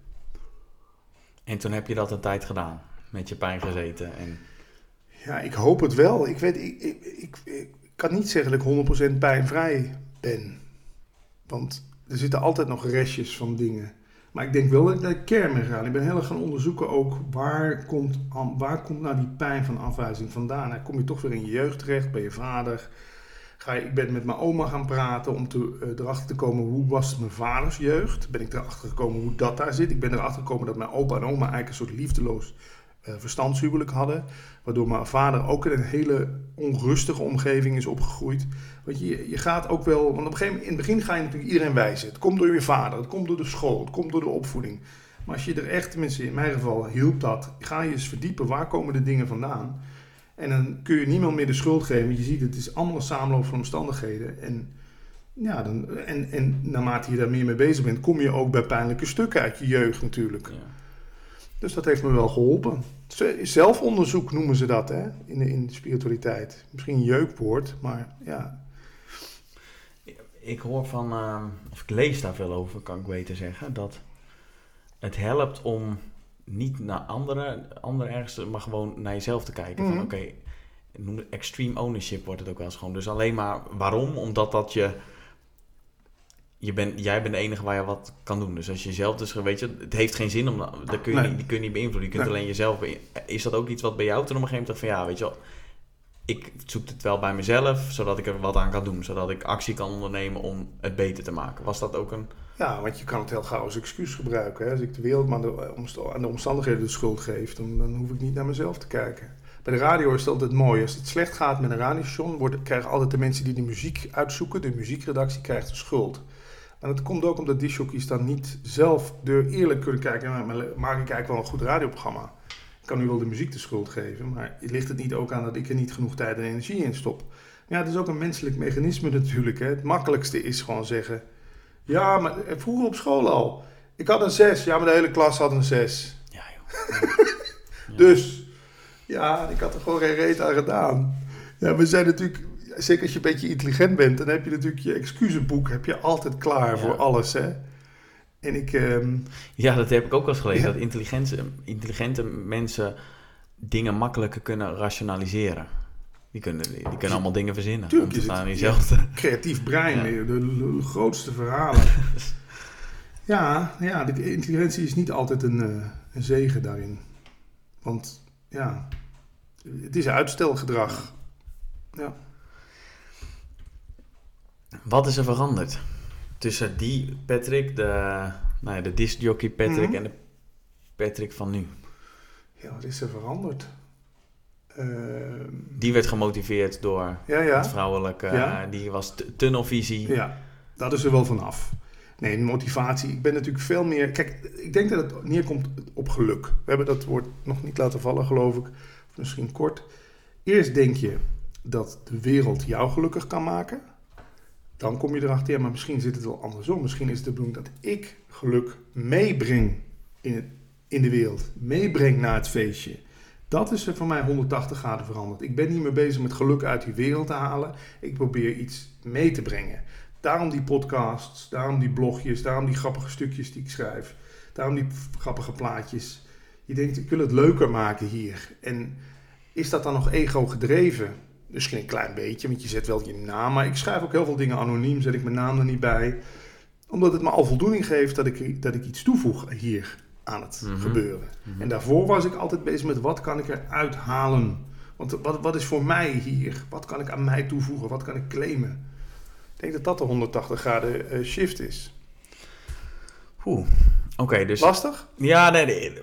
En toen heb je dat een tijd gedaan, met je pijn gezeten. En, Ja, ik hoop het wel. Ik, weet, ik, ik, ik, ik kan niet zeggen dat ik 100% pijnvrij ben. Want er zitten altijd nog restjes van dingen. Maar ik denk wel dat ik naar de kern ben gegaan. Ik ben heel erg gaan onderzoeken ook waar komt, waar komt nou die pijn van afwijzing vandaan. Nou, kom je toch weer in je jeugd terecht, bij je vader. Ga ik ben met mijn oma gaan praten om te, eh, erachter te komen hoe was mijn vaders jeugd. Ben ik erachter gekomen hoe dat daar zit. Ik ben erachter gekomen dat mijn opa en oma eigenlijk een soort liefdeloos verstandshuwelijk hadden. Waardoor mijn vader ook in een hele onrustige omgeving is opgegroeid. Want je, je gaat ook wel, want op een gegeven moment, in het begin ga je natuurlijk iedereen wijzen. Het komt door je vader, het komt door de school, het komt door de opvoeding. Maar als je er echt, tenminste in mijn geval hielp dat, ga je eens verdiepen, waar komen de dingen vandaan? En dan kun je niemand meer de schuld geven. want Je ziet, het is allemaal een samenloop van omstandigheden. En, ja, dan, en, en naarmate je daar meer mee bezig bent, kom je ook bij pijnlijke stukken uit je jeugd natuurlijk. ja. Dus dat heeft me wel geholpen. Zelfonderzoek noemen ze dat hè? In, de, in de spiritualiteit. Misschien een jeukwoord, maar ja. Ik hoor van, ehm, of ik lees daar veel over, kan ik beter zeggen, dat het helpt om niet naar anderen, anderen ergens, maar gewoon naar jezelf te kijken. Mhm. Van oké, noem het extreme ownership wordt het ook wel eens gewoon. Dus alleen maar waarom? Omdat dat je, je bent, jij bent de enige waar je wat kan doen. Dus als je zelf dus, weet je, het heeft geen zin om, dat kun je, Nee. niet, die kun je niet beïnvloeden. Je kunt Nee. alleen jezelf beïnvloeden. Is dat ook iets wat bij jou toen op een gegeven moment van ja, weet je wel, ik zoek het wel bij mezelf, zodat ik er wat aan kan doen. Zodat ik actie kan ondernemen om het beter te maken. Was dat ook een... ja, want je kan het heel gauw als excuus gebruiken. Hè? Als ik de wereld maar aan de omstandigheden de schuld geef, dan, dan hoef ik niet naar mezelf te kijken. Bij de radio is het altijd mooi. Als het slecht gaat met een radiostation, wordt, krijgen altijd de mensen die de muziek uitzoeken, de muziekredactie krijgt de schuld. En dat komt ook omdat die jockeys dan niet zelf door eerlijk kunnen kijken. Nou, maar maak ik eigenlijk wel een goed radioprogramma? Ik kan nu wel de muziek de schuld geven, maar ligt het niet ook aan dat ik er niet genoeg tijd en energie in stop? Ja, het is ook een menselijk mechanisme natuurlijk. Hè. Het makkelijkste is gewoon zeggen... Ja, maar vroeger op school al. Ik had een 6. Ja, maar de hele klas had een 6. Ja, joh. Ja. Dus, ja, ik had er gewoon geen reet aan gedaan. Ja, we zijn natuurlijk... zeker als je een beetje intelligent bent, dan heb je natuurlijk je excuusboek heb je altijd klaar Ja. voor alles. Hè? En ik, ehm, Ja, dat heb ik ook wel eens gelezen. Ja. Dat intelligente, intelligente mensen dingen makkelijker kunnen rationaliseren. Die kunnen, die kunnen allemaal dingen verzinnen. Tuurlijk om te is het- staan in ja. jezelf creatief brein, Ja. de, de- de grootste verhalen. ja, ja, de intelligentie is niet altijd een, eh, een zegen daarin. Want ja, het is uitstelgedrag. Ja. Wat is er veranderd tussen die Patrick, de, nou ja, de discjockey Patrick Mhm. en de Patrick van nu? ja, wat is er veranderd? Ehm, Die werd gemotiveerd door ja, ja. het vrouwelijke, Ja. die was tunnelvisie. Ja, dat is er wel vanaf. Nee, motivatie. Ik ben natuurlijk veel meer. Kijk, ik denk dat het neerkomt op geluk. We hebben dat woord nog niet laten vallen, geloof ik. Of misschien kort. Eerst denk je dat de wereld jou gelukkig kan maken. Dan kom je erachter, ja, maar misschien zit het wel andersom. Misschien is het de bedoeling dat ik geluk meebreng in, in de wereld. Meebreng naar het feestje. Dat is er voor mij 180 graden veranderd. Ik ben niet meer bezig met geluk uit die wereld te halen. Ik probeer iets mee te brengen. Daarom die podcasts, daarom die blogjes, daarom die grappige stukjes die ik schrijf. Daarom die grappige plaatjes. Je denkt, ik wil het leuker maken hier. En is dat dan nog ego gedreven? Misschien een klein beetje, want je zet wel je naam. Maar ik schrijf ook heel veel dingen anoniem, zet ik mijn naam er niet bij. Omdat het me al voldoening geeft dat ik, dat ik iets toevoeg hier aan het Mhm. gebeuren. Mhm. En daarvoor was ik altijd bezig met wat kan ik eruit halen. Want wat, wat is voor mij hier? Wat kan ik aan mij toevoegen? Wat kan ik claimen? Ik denk dat dat de 180 graden eh, shift is. Oeh, oké, dus... Lastig? Ja, nee, nee,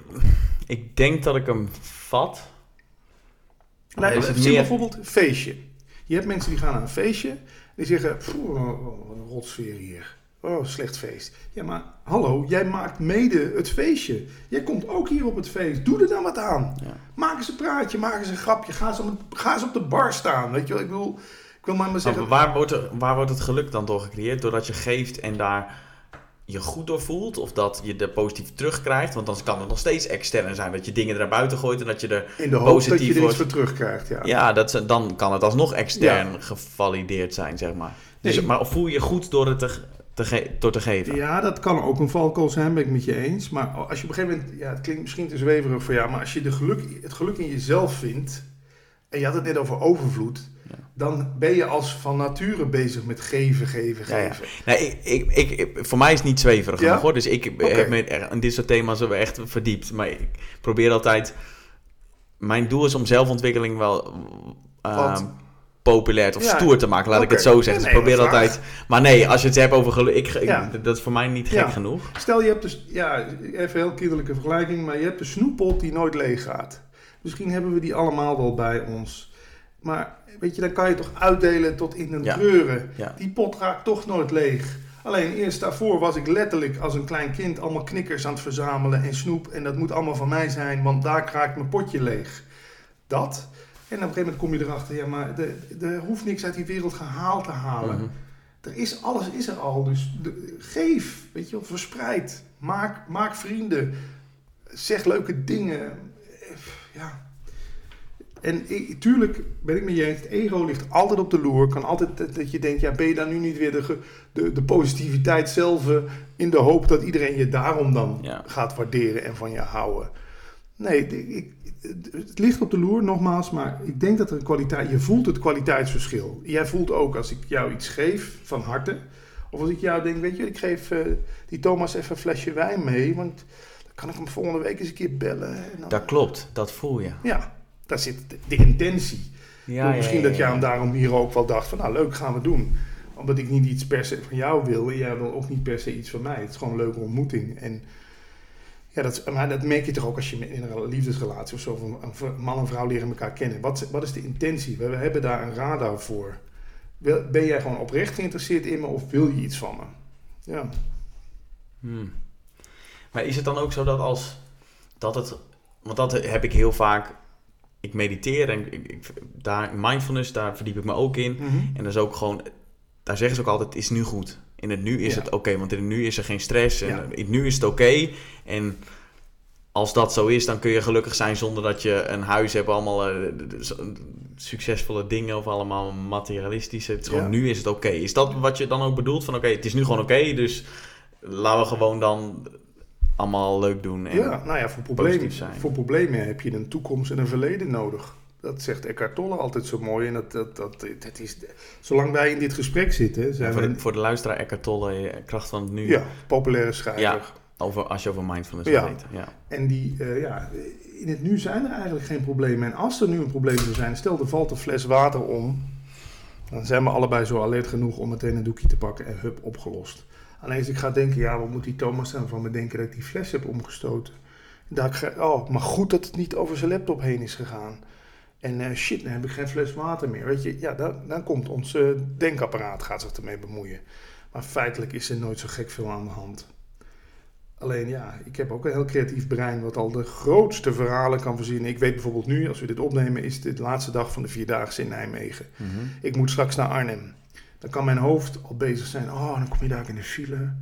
ik denk dat ik hem vat. Nou, is het zie meer- bijvoorbeeld feestje. Je hebt mensen die gaan naar een feestje. Die zeggen, "Poeh, wat een rotsfeer hier. Oh, slecht feest. Ja, maar hallo, jij maakt mede het feestje. Jij komt ook hier op het feest. Doe er dan wat aan. Ja. Maak eens een praatje, maak eens een grapje. Ga eens op, ga eens op de bar staan. Weet je wel, ik bedoel... Ik wil maar maar zeggen... Waar, wordt er, waar wordt het geluk dan door gecreëerd? Doordat je geeft en daar je goed door voelt? Of dat je er positief terugkrijgt? Want dan kan het nog steeds extern zijn. Dat je dingen er buiten gooit en dat je er... In de hoop dat positief je er iets voor terugkrijgt, ja. Ja, dat, dan kan het alsnog extern gevalideerd zijn, zeg maar. Dus, Nee. Maar voel je je goed door het te, door te geven? Ja, dat kan ook een valkuil zijn, ben ik met je eens. Maar als je op een gegeven moment, ja, het klinkt misschien te zweverig voor jou, maar als je de geluk, het geluk in jezelf vindt, en je had het net over overvloed. Dan ben je als van nature bezig met geven, geven, Ja, ja. geven. Nee, ik, ik, ik, voor mij is het niet zweverig Ja? hoor. Dus ik heb me in dit soort thema's echt verdiept. Maar ik probeer altijd... Mijn doel is om zelfontwikkeling wel eh, Want- populair of stoer te maken. Laat ik het zo zeggen. Nee, Dus ik probeer vraag. altijd... Maar nee, als je het hebt over geluk... Ik. Dat is voor mij niet gek genoeg. Stel je hebt dus, ja, even heel kinderlijke vergelijking, maar je hebt een snoeppot die nooit leeg gaat. Misschien hebben we die allemaal wel bij ons. Maar weet je, dan kan je toch uitdelen tot in een Ja. Ja. Die pot raakt toch nooit leeg. Alleen eerst daarvoor was ik letterlijk als een klein kind allemaal knikkers aan het verzamelen en snoep. En dat moet allemaal van mij zijn, want daar raakt mijn potje leeg. Dat. En op een gegeven moment kom je erachter, ja, maar er, hoeft niks uit die wereld gehaald te halen. Mhm. Er is, alles is er al, dus de- geef, weet je wel, verspreid. Maak, maak vrienden. Zeg leuke dingen. Eh, Ja. En ik, tuurlijk ben ik met je eens, het ego ligt altijd op de loer. Kan altijd dat- je denkt, ja, ben je dan nu niet weer de, de, de positiviteit zelf eh, in de hoop dat iedereen je daarom dan Ja. gaat waarderen en van je houden. Nee, ik, het- het ligt op de loer, nogmaals, maar ik denk dat er een kwaliteit... Je voelt het kwaliteitsverschil. Jij voelt ook als ik jou iets geef van harte... of als ik jou denk, weet je, ik geef eh, die Thomas even een flesje wijn mee... want dan kan ik hem volgende week eens een keer bellen. En dan, Dat klopt, dat voel je. Ja, daar zit de, intentie. Ja, Misschien ja, ja, dat jij hem daarom hier ook wel dacht van... nou, leuk, gaan we doen. Omdat ik niet iets per se van jou wil... en jij wil ook niet per se iets van mij. Het is gewoon een leuke ontmoeting. En ja, dat, maar dat merk je toch ook als je in een liefdesrelatie of zo... van een man en vrouw leren elkaar kennen. Wat, wat is de intentie? We, hebben daar een radar voor. Ben jij gewoon oprecht geïnteresseerd in me of wil je iets van me? Ja. Hmm. Maar is het dan ook zo dat als dat het, want dat heb ik heel vaak. Ik mediteer en ik, ik- daar mindfulness, daar verdiep ik me ook in. En dat is ook gewoon, daar zeggen ze ook altijd, het is nu goed. In het nu is Ja. het oké, want in het nu is er geen stress. En Ja. in het nu is het oké. En als dat zo is, dan kun je gelukkig zijn zonder dat je een huis hebt, allemaal eh, succesvolle dingen of allemaal materialistische. Het is gewoon, Ja. nu is het oké. Is dat wat je dan ook bedoelt? Van oké, het is nu gewoon oké, dus laten we gewoon dan allemaal leuk doen. En, Ja, nou ja, voor problemen, zijn. voor problemen heb je een toekomst en een verleden nodig. Dat zegt Eckhart Tolle altijd zo mooi. En dat, dat, dat, dat is, zolang wij in dit gesprek zitten, zijn voor, de, voor de luisteraar Eckhart Tolle, eh, kracht van het nu. ja, populaire schrijver. Ja. Over, als je over mindfulness Ja. weten. Ja. En die, eh, ja, in het nu zijn er eigenlijk geen problemen. En als er nu een probleem zou zijn, stel er valt een fles water om, dan zijn we allebei zo alert genoeg om meteen een doekje te pakken en hup, opgelost. Alleen als ik ga denken, ja, wat moet die Thomas dan van me denken dat ik die fles heb omgestoten? Ik ga, oh, maar goed dat het niet over zijn laptop heen is gegaan. En eh, shit, dan heb ik geen fles water meer. Weet je, ja, dan, dan komt ons eh, denkapparaat, gaat zich ermee bemoeien. Maar feitelijk is er nooit zo gek veel aan de hand. Alleen ja, ik heb ook een heel creatief brein wat al de grootste verhalen kan verzinnen. Ik weet bijvoorbeeld nu, als we dit opnemen, is dit de laatste dag van de Vierdaagse in Nijmegen. Mhm. Ik moet straks naar Arnhem. Dan kan mijn hoofd al bezig zijn. Oh, dan kom je daar in de file.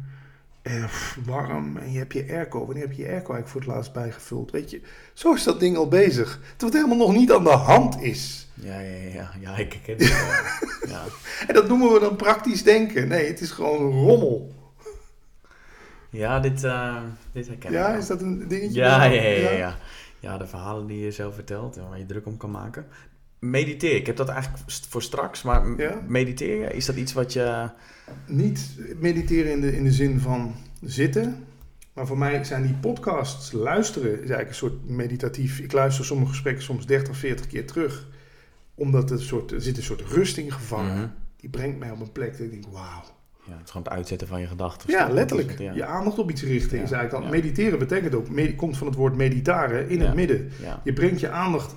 En pff, warm. En je hebt je airco. Wanneer heb je je airco eigenlijk voor het laatst bijgevuld? Weet je, zo is dat ding al bezig. Terwijl het helemaal nog niet aan de hand is. Ja, ja, ja, ja, ik ken het wel. ja. En dat noemen we dan praktisch denken. Nee, het is gewoon rommel. ja, dit, eh, dit herken ik Ja, wel. is dat een dingetje? Ja, ja, ja, ja, ja. Ja, de verhalen die je zelf vertelt en waar je druk om kan maken. Mediteer, ik heb dat eigenlijk voor straks, maar m- Ja. mediteer je, is dat iets wat je... Niet mediteren in de, in de zin van zitten. Maar voor mij zijn die podcasts, luisteren, is eigenlijk een soort meditatief. Ik luister sommige gesprekken soms 30, 40 keer terug. Omdat er, soort, er zit een soort rust in gevangen. Mhm. Die brengt mij op een plek dat ik denk, wauw. Ja, het is gewoon het uitzetten van je gedachten. Ja, letterlijk. Ja. Je aandacht op iets richten Ja, is eigenlijk ja. Mediteren betekent ook, me- komt van het woord meditaren, in het midden. Je brengt je aandacht,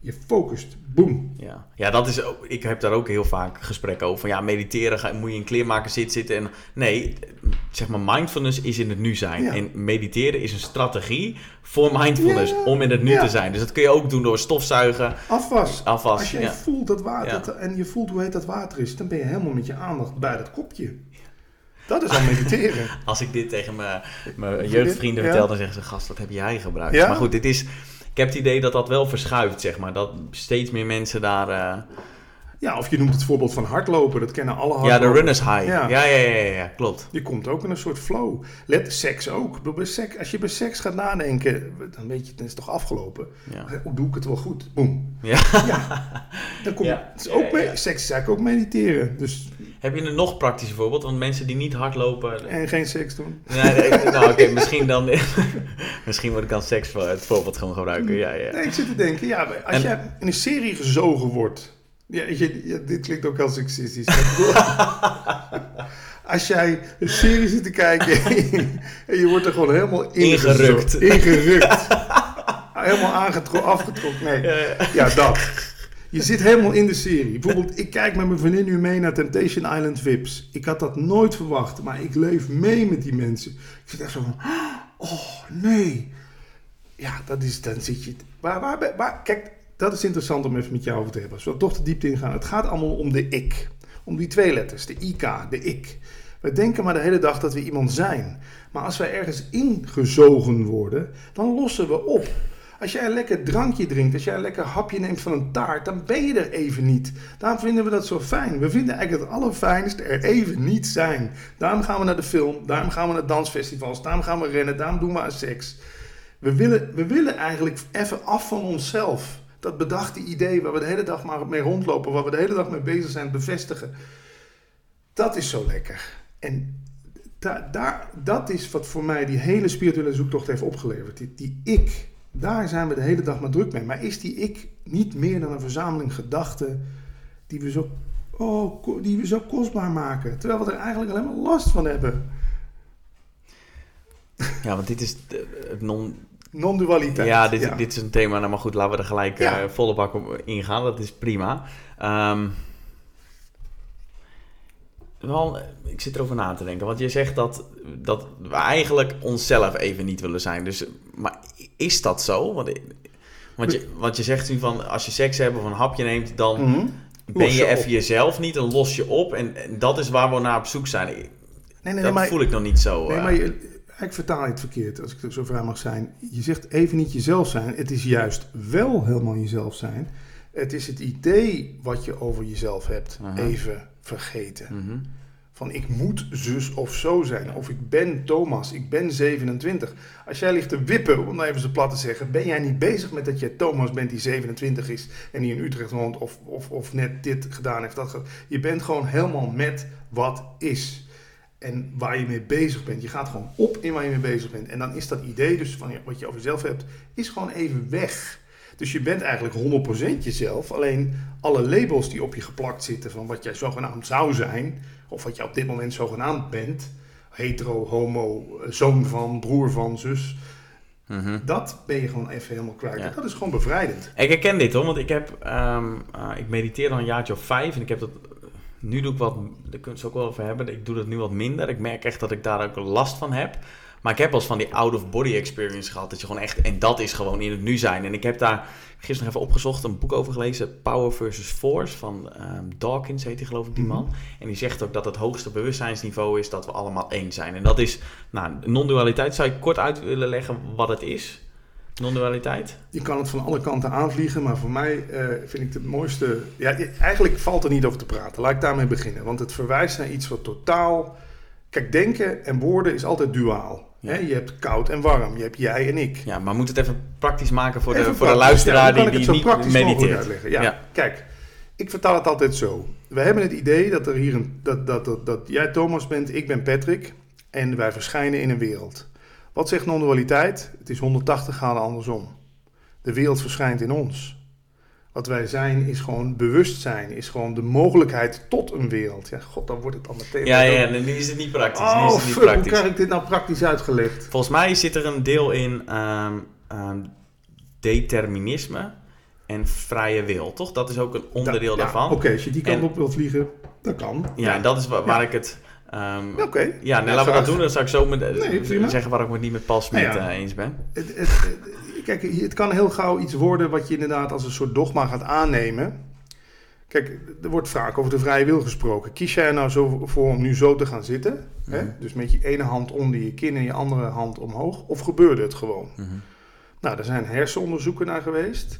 je focust, boem. Ja, ja dat is ook, ik heb daar ook heel vaak gesprekken over. Van ja, mediteren, ga, moet je in kleermaker zitten, zitten. En, nee, zeg maar, mindfulness is in het nu zijn. Ja. En mediteren is een strategie voor mindfulness, Ja, om in het nu ja. te zijn. Dus dat kun je ook doen door stofzuigen, Afwas. afwas. Als ja. voelt dat water dat- en je voelt hoe heet dat water is, dan ben je helemaal met je aandacht bij dat kopje. Dat is al mediteren. Als ik dit tegen mijn, mijn jeugdvrienden vertel, dan zeggen ze: Gast, wat heb jij gebruikt? Ja? Maar goed, dit is. Ik heb het idee dat dat wel verschuift, zeg maar. Dat steeds meer mensen daar. eh, Ja, of je noemt het voorbeeld van hardlopen. Dat kennen alle ja, hardlopers. de runners high. Ja, Ja. ja, ja, ja, ja, klopt. Je komt ook in een soort flow. Let seks ook. Bij seks, als je bij seks gaat nadenken, dan weet je, het is toch afgelopen. Ja. Hoe doe ik het wel goed? Boom. Ja. Ja. Dan kom je, Ja. het is ook Ja, ja, ja. Seks is eigenlijk ook mediteren. Dus, Heb je een nog praktischer voorbeeld? Want mensen die niet hardlopen. en geen seks doen. Nee, nee, nou oké, misschien dan. misschien moet ik dan seks voor het voorbeeld gewoon gebruiken. Ja, ja. Nee, ik zit te denken, ja, als En- jij in een serie gezogen wordt. Ja, je, ja, dit klinkt ook heel seksistisch. als jij een serie zit te kijken en je wordt er gewoon helemaal Ingerukt. Ingerukt. helemaal aangetrokken, afgetrokken. Nee, Ja, ja. ja, dat. Je zit helemaal in de serie. Bijvoorbeeld, ik kijk met mijn vriendin nu mee naar Temptation Island Vips. Ik had dat nooit verwacht, maar ik leef mee met die mensen. Ik zit echt zo van, oh nee. Ja, dat is, dan zit je... Waar, waar, kijk, dat is interessant om even met jou over te hebben. Als we toch de diepte ingaan. Het gaat allemaal om de ik. Om die twee letters, de IK, de ik. We denken maar de hele dag dat we iemand zijn. Maar als wij ergens ingezogen worden, dan lossen we op. Als jij een lekker drankje drinkt, als jij een lekker hapje neemt van een taart, dan ben je er even niet. Daarom vinden we dat zo fijn. We vinden eigenlijk het allerfijnste er even niet zijn. Daarom gaan we naar de film, daarom gaan we naar dansfestivals, daarom gaan we rennen, daarom doen we aan seks. We willen, we willen eigenlijk even af van onszelf. Dat bedachte idee waar we de hele dag maar mee rondlopen, waar we de hele dag mee bezig zijn, bevestigen. Dat is zo lekker. En da, daar, dat is wat voor mij die hele spirituele zoektocht heeft opgeleverd. Die, die ik, daar zijn we de hele dag maar druk mee. Maar is die ik niet meer dan een verzameling gedachten die we zo, oh, die we zo kostbaar maken? Terwijl we er eigenlijk alleen maar last van hebben. ja, want dit is het non. Non-dualiteit. Ja, dit, dit is een thema. Nou, maar goed, laten we er gelijk Ja. eh, volle bak op ingaan. Dat is prima. Ehm, wel, ik zit erover na te denken. Want je zegt dat, dat we eigenlijk onszelf even niet willen zijn. Dus, maar is dat zo? Want, want, je, want je zegt nu van als je seks hebt of een hapje neemt, dan Mhm. ben je je even op. jezelf niet en los je op. En, en dat is waar we naar op zoek zijn. Nee, nee, nee, dat maar, voel ik nog niet zo. nee, eh. maar je, ik vertaal het verkeerd, als ik er zo vrij mag zijn. Je zegt even niet jezelf zijn. Het is juist wel helemaal jezelf zijn. Het is het idee wat je over jezelf hebt Aha. even vergeten. Mhm. Van ik moet zus of zo zijn. Of ik ben Thomas, ik ben 27. Als jij ligt te wippen, om nou even zo plat te zeggen, ben jij niet bezig met dat jij Thomas bent die 27 is en die in Utrecht woont of, of, of net dit gedaan heeft. Dat je bent gewoon helemaal met wat is. En waar je mee bezig bent. Je gaat gewoon op in waar je mee bezig bent. En dan is dat idee dus van wat je over jezelf hebt, is gewoon even weg. Dus je bent eigenlijk 100% jezelf. Alleen alle labels die op je geplakt zitten van wat jij zogenaamd zou zijn, of wat jij op dit moment zogenaamd bent, hetero, homo, eh, zoon van, broer van, zus, Mhm. dat ben je gewoon even helemaal kwijt. Ja. Dat is gewoon bevrijdend. Ik herken dit hoor, want ik heb, ehm, eh, ik mediteer al een jaartje of vijf en ik heb dat, nu doe ik wat, daar kunnen we het ook wel over hebben, ik doe dat nu wat minder. Ik merk echt dat ik daar ook last van heb. Maar ik heb wel eens van die out-of-body experience gehad, dat je gewoon echt, en dat is gewoon in het nu zijn. En ik heb daar gisteren nog even opgezocht, een boek over gelezen, Power versus Force, van ehm, Dawkins heet die geloof ik, die Mhm. man. En die zegt ook dat het hoogste bewustzijnsniveau is dat we allemaal één zijn. En dat is, nou, non-dualiteit. Zou je kort uit willen leggen wat het is? Non-dualiteit? Je kan het van alle kanten aanvliegen, maar voor mij eh, vind ik het mooiste. Ja, eigenlijk valt er niet over te praten. Laat ik daarmee beginnen. Want het verwijst naar iets wat totaal. Kijk, denken en woorden is altijd duaal. Ja. Je hebt koud en warm, je hebt jij en ik. Ja, maar moet het even praktisch maken voor de, voor de ja, luisteraar die, ik die het zo praktisch niet mediteert. uitleggen? Ja. Ja. Kijk, ik vertaal het altijd zo. We hebben het idee dat er hier een, dat, dat, dat, dat jij Thomas bent, ik ben Patrick en wij verschijnen in een wereld. Wat zegt non-dualiteit? Het is 180 graden andersom. De wereld verschijnt in ons. Wat wij zijn is gewoon bewustzijn, is gewoon de mogelijkheid tot een wereld. Ja, god, dan wordt het al meteen... Ja, ja, nu is het niet praktisch. nu is Oh, het niet fuck, hoe krijg ik dit nou praktisch uitgelegd? Volgens mij zit er een deel in ehm, ehm, determinisme en vrije wil, toch? Dat is ook een onderdeel Ja, daarvan. Oké, als je die kant En- op wilt vliegen, dat kan. Ja, en dat is wa- waar Ja. ik het... ehm, Oké. ja, nou, Ja, laten we dat doen. Dan zou ik zo met, Nee, zeggen waar ik het niet met Smit Nou ja. eh, eens ben. Het, het, het- kijk, het kan heel gauw iets worden wat je inderdaad als een soort dogma gaat aannemen. Kijk, er wordt vaak over de vrije wil gesproken. Kies jij er nou zo voor om nu zo te gaan zitten? Hè? Mhm. Dus met je ene hand onder je kin en je andere hand omhoog? Of gebeurde het gewoon? Mhm. Nou, er zijn hersenonderzoeken naar geweest.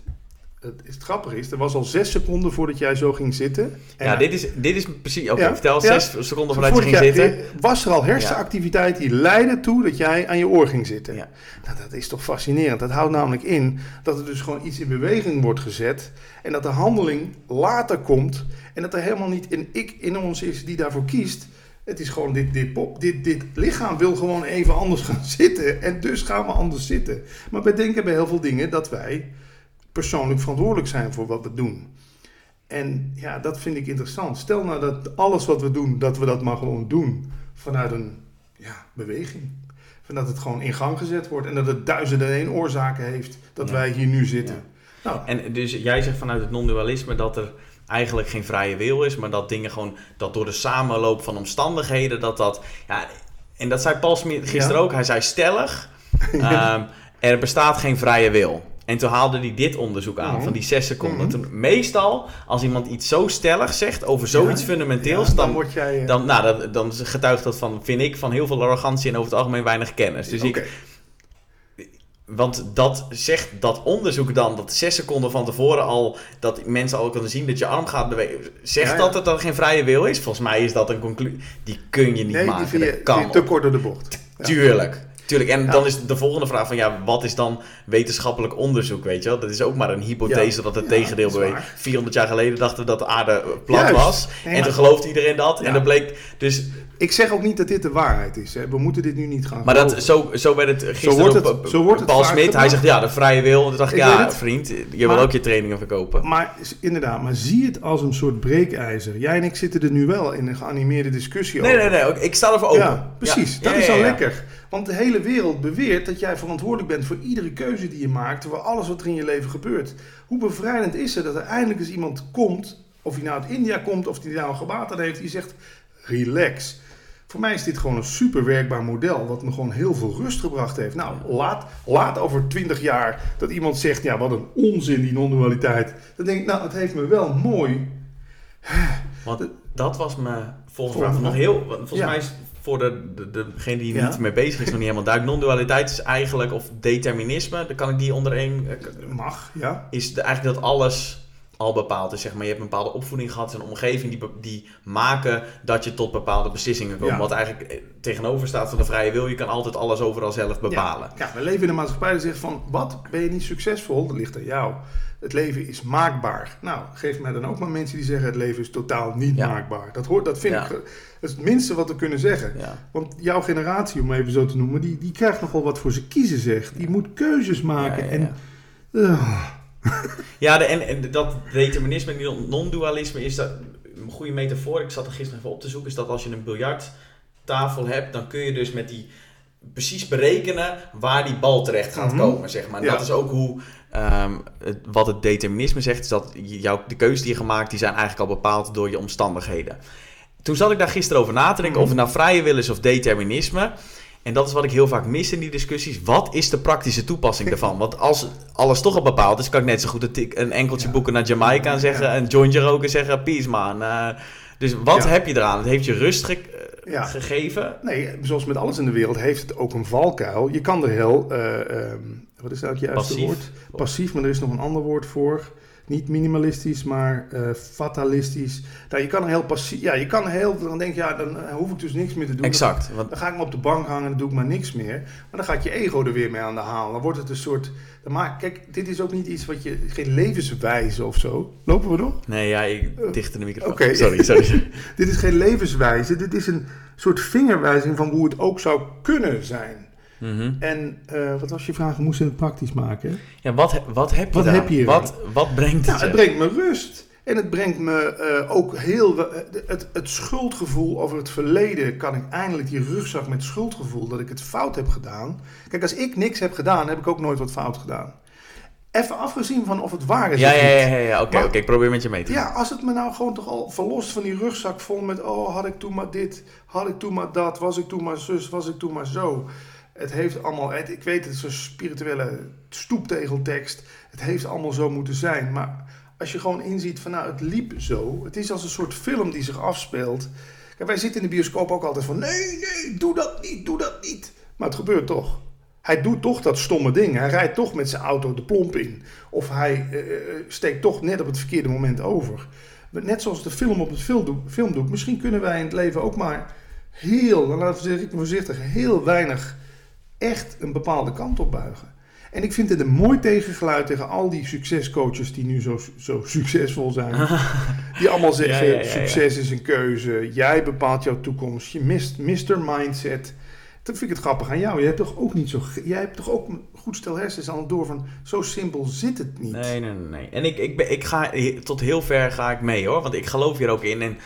Het, het grappige is, er was al zes seconden voordat jij zo ging zitten. En Ja, dit is, dit is precies... Oké, Ja, vertel. ja. Zes seconden voordat je ging jij- zitten. Was er al hersenactiviteit die leidde toe dat jij aan je oor ging zitten? Ja. Nou, dat is toch fascinerend. Dat houdt namelijk in dat er dus gewoon iets in beweging wordt gezet. En dat de handeling later komt. En dat er helemaal niet een ik in ons is die daarvoor kiest. Het is gewoon dit, dit, pop, dit, dit lichaam wil gewoon even anders gaan zitten. En dus gaan we anders zitten. Maar wij denken bij heel veel dingen dat wij persoonlijk verantwoordelijk zijn voor wat we doen. En ja, dat vind ik interessant. Stel nou dat alles wat we doen, dat we dat maar gewoon doen vanuit een ja, beweging. Van dat het gewoon in gang gezet wordt en dat het duizenden en één oorzaken heeft dat Ja. wij hier nu zitten. Ja. Nou, En dus jij zegt vanuit het non-dualisme dat er eigenlijk geen vrije wil is, maar dat dingen gewoon, dat door de samenloop van omstandigheden, dat dat, ja, en dat zei Paul Smit gisteren Ja. ook, hij zei stellig, ehm, er bestaat geen vrije wil. En toen haalde hij dit onderzoek aan, Mhm. van die zes seconden. Mhm. Toen, meestal, als iemand iets zo stellig zegt over zoiets Ja, fundamenteels, ja, dan, word jij... eh, dan, nou, dan, dan getuigt dat van, vind ik, van heel veel arrogantie en over het algemeen weinig kennis. Dus oké. ik, want dat zegt dat onderzoek dan, dat zes seconden van tevoren al, dat mensen al kunnen zien dat je arm gaat bewegen. Zegt Ja, ja. dat het dan geen vrije wil is? Volgens mij is dat een conclusie. Die kun je niet nee, maken. die vind je, dat kan te kort door de bocht. Tuurlijk. Tuurlijk. En Ja. dan is de volgende vraag van, ja, wat is dan wetenschappelijk onderzoek, weet je wel? Dat is ook maar een hypothese Ja. dat het Ja, tegendeel dat beweegt. waar. 400 jaar geleden dachten we dat de aarde eh, plat Juist. was. Nee, en toen geloofde iedereen dat. En dan bleek, dus... Ik zeg ook niet dat dit de waarheid is. Hè. We moeten dit nu niet gaan Maar dat, zo, zo werd het gisteren wordt op, het- op- zo wordt het Paul Smit. Hij zegt, ja, de vrije wil. Toen dacht ik, ja, vriend, je Maar- wil ook je trainingen verkopen. Maar inderdaad, maar zie het als een soort breekijzer. Jij en ik zitten er nu wel in een geanimeerde discussie Nee, over. nee, nee. ook- Ik sta ervoor open. Ja, precies. Dat is al ja. lekker. Want de hele wereld beweert dat jij verantwoordelijk bent voor iedere keuze die je maakt, voor alles wat er in je leven gebeurt. Hoe bevrijdend is het dat er eindelijk eens iemand komt, of hij nou uit India komt, of die nou een heeft, die zegt, relax. Voor mij is dit gewoon een super werkbaar model, wat me gewoon heel veel rust gebracht heeft. Nou, laat, laat over twintig jaar dat iemand zegt, ja, wat een onzin die non-dualiteit. Dan denk ik, nou, het heeft me wel mooi. Want dat was me volgens mij nog heel... Volgens Ja. mij is voor de, de, degene die Ja. niet mee bezig is nog niet helemaal duidelijk. Non-dualiteit is eigenlijk, of determinisme, dan kan ik die onder één... eh, Mag, ja. Is de, eigenlijk dat alles al bepaald is. Zeg maar, je hebt een bepaalde opvoeding gehad, een omgeving die, die maken dat je tot bepaalde beslissingen komt. Wat eigenlijk eh, tegenover staat van de vrije wil. Je kan altijd alles overal zelf bepalen. Ja, we leven in een maatschappij die zegt van, wat, ben je niet succesvol? Dat ligt aan jou. Het leven is maakbaar. Nou, geef mij dan ook maar mensen die zeggen het leven is totaal niet maakbaar. Dat, hoort, dat vind ik dat is het minste wat we kunnen zeggen. Want jouw generatie, om even zo te noemen, die, die krijgt nogal wat voor ze kiezen, zegt. Die moet keuzes maken. En, uh, ja, de, en, en dat determinisme en non-dualisme is dat, een goede metafoor. Ik zat er gisteren even op te zoeken. Is dat als je een biljarttafel hebt, dan kun je dus met die precies berekenen waar die bal terecht gaat mhm. komen, zeg maar. En dat is ook hoe, ehm, het, wat het determinisme zegt, is dat jouw, de keuzes die je gemaakt, die zijn eigenlijk al bepaald door je omstandigheden. Toen zat ik daar gisteren over na te denken, mhm. of het nou vrije wil is of determinisme. En dat is wat ik heel vaak mis in die discussies. Wat is de praktische toepassing daarvan? Want als alles toch al bepaald is, kan ik net zo goed een, enkeltje boeken naar Jamaica en zeggen, een jointje roken en zeggen, peace man. Uh, dus wat heb je eraan? Het heeft je rust gegeven? Nee, zoals met alles in de wereld heeft het ook een valkuil. Je kan er heel, uh, wat is dat het juiste Passief. woord? Passief, maar er is nog een ander woord voor niet minimalistisch, maar uh, fatalistisch. Nou, je kan heel passief, ja, je kan heel, dan denk je, ja, dan eh, hoef ik dus niks meer te doen. Exact. Dan, dan ga ik me op de bank hangen en dan doe ik maar niks meer. Maar dan gaat je ego er weer mee aan de haal. Dan wordt het een soort, dan maak, kijk, dit is ook niet iets wat je, geen levenswijze of zo. Lopen we nog? Nee, ja, ik dichter de microfoon. Oké. Sorry, sorry. dit is geen levenswijze, dit is een soort vingerwijzing van hoe het ook zou kunnen zijn. Mhm. En uh, wat was je vraag? We moesten het praktisch maken. Ja, wat, wat heb je wat, heb je wat, wat brengt het? Nou, het brengt me rust. En het brengt me uh, ook heel. Uh, het, het schuldgevoel over het verleden. Kan ik eindelijk die rugzak met schuldgevoel. dat ik het fout heb gedaan. Kijk, als ik niks heb gedaan, heb ik ook nooit wat fout gedaan. Even afgezien van of het waar is. Ja, ja, ja, ja, ja. oké, oké, ik probeer met je mee te Ja, als het me nou gewoon toch al verlost van die rugzak vol met. Oh, had ik toen maar dit, had ik toen maar dat, was ik toen maar zus, was ik toen maar zo. Het heeft allemaal, ik weet het een spirituele stoeptegeltekst. Het heeft allemaal zo moeten zijn. Maar als je gewoon inziet van nou, het liep zo. Het is als een soort film die zich afspeelt. Wij zitten in de bioscoop ook altijd van nee, nee, doe dat niet, doe dat niet. Maar het gebeurt toch. Hij doet toch dat stomme ding. Hij rijdt toch met zijn auto de plomp in. Of hij uh, steekt toch net op het verkeerde moment over. Net zoals de film op het film doet. Misschien kunnen wij in het leven ook maar heel, dan laten we voorzichtig, heel weinig echt een bepaalde kant op buigen. En ik vind het een mooi tegengeluid tegen al die succescoaches die nu zo, zo succesvol zijn. die allemaal zeggen, succes is een keuze, jij bepaalt jouw toekomst, je mist Mr. Mindset. Dat vind ik het grappig aan jou. Jij hebt toch ook niet zo. Jij hebt toch ook een goed stel hersens aan het door van zo simpel zit het niet. Nee, nee, nee. En ik, ik, ik ga tot heel ver ga ik mee hoor. Want ik geloof hier ook in. En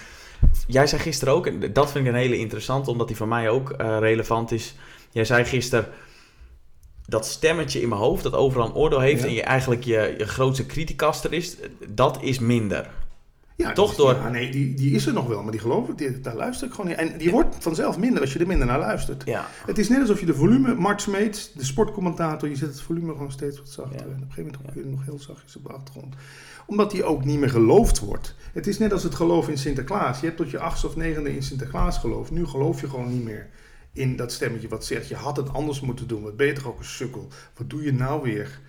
jij zei gisteren ook, en dat vind ik een hele interessant, omdat die voor mij ook uh, relevant is Jij zei gisteren dat stemmetje in mijn hoofd dat overal een oordeel heeft en je eigenlijk je, je grootste criticaster is, dat is minder. Ja, Toch door... Ja, nee, die, die is er nog wel, maar die geloof ik, die, daar luister ik gewoon niet. En die wordt vanzelf minder als je er minder naar luistert. Ja. Het is net alsof je de volume, Mart Smeets, de sportcommentator, je zet het volume gewoon steeds wat zachter. En op een gegeven moment hoor je nog heel zachtjes op de achtergrond. Omdat die ook niet meer geloofd wordt. Het is net als het geloof in Sinterklaas. Je hebt tot je achtste of negende in Sinterklaas geloofd. Nu geloof je gewoon niet meer in dat stemmetje wat zegt: je had het anders moeten doen. Wat toch ook een sukkel? Wat doe je nou weer?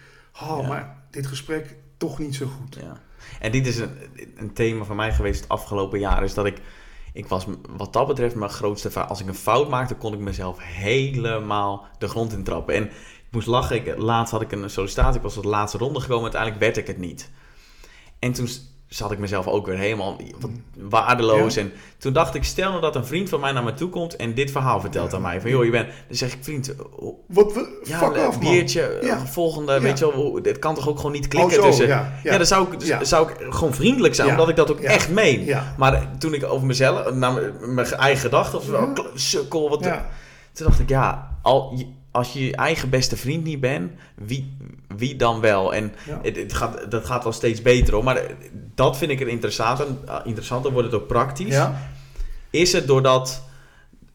Oh, maar dit gesprek toch niet zo goed. Ja. En dit is een, een thema van mij geweest het afgelopen jaar. Is dat ik, ik was wat dat betreft mijn grootste Als ik een fout maakte, kon ik mezelf helemaal de grond in trappen. En ik moest lachen. Ik, laatst had ik een sollicitatie. Ik was tot de laatste ronde gekomen. Uiteindelijk werd ik het niet. En toen zat ik mezelf ook weer helemaal waardeloos. En toen dacht ik, stel nou dat een vriend van mij naar me toe komt en dit verhaal vertelt aan mij. Van joh, je bent. Dan zeg ik, vriend, wat, wat ja, fuck af, biertje, ja. volgende, weet je wel, dit kan toch ook gewoon niet klikken. Oh, tussen, ja, dan zou ik, zou ik gewoon vriendelijk zijn, omdat ik dat ook echt meen. Maar toen ik over mezelf, naar mijn eigen gedachten, of wel, sukkel, wat. Toen dacht ik, ja, al als je je eigen beste vriend niet bent, wie, wie dan wel? En het, het, gaat, dat gaat wel steeds beter hoor. Maar dat vind ik er interessant. En, uh, interessanter wordt het ook praktisch. Ja. Is het doordat,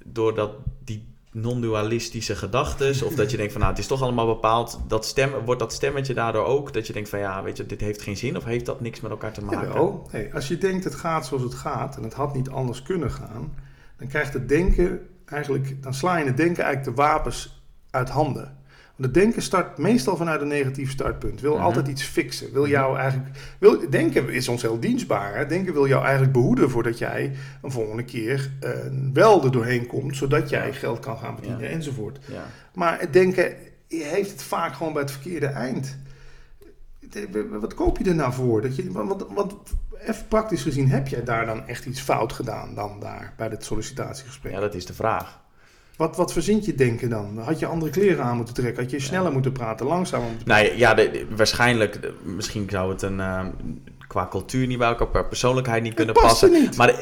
doordat die non-dualistische gedachten, of dat je denkt van nou het is toch allemaal bepaald, dat stem, wordt dat stemmetje daardoor ook dat je denkt van ja, weet je, dit heeft geen zin of heeft dat niks met elkaar te maken? Jawel. Hey, als je denkt het gaat zoals het gaat en het had niet anders kunnen gaan, dan krijgt het denken eigenlijk, dan sla je het denken eigenlijk de wapens uit handen. Dat denken start meestal vanuit een negatief startpunt. Wil Mhm. altijd iets fixen. Wil jou eigenlijk. Wil, denken is ons heel dienstbaar. Hè? Denken wil jou eigenlijk behoeden voordat jij een volgende keer eh, wel er doorheen komt. Zodat jij geld kan gaan verdienen Ja. enzovoort. Ja. Maar het denken heeft het vaak gewoon bij het verkeerde eind. Wat koop je er nou voor? Dat je, want, want even praktisch gezien, heb jij daar dan echt iets fout gedaan dan daar bij het sollicitatiegesprek? ja, dat is de vraag. Wat, wat verzint je denken dan? Had je andere kleren aan moeten trekken? Had je sneller moeten praten, langzamer moeten Nou ja, de- de- waarschijnlijk, de- misschien zou het een, eh, qua cultuur niet bij elkaar, per persoonlijkheid niet kunnen Het passen. niet. Maar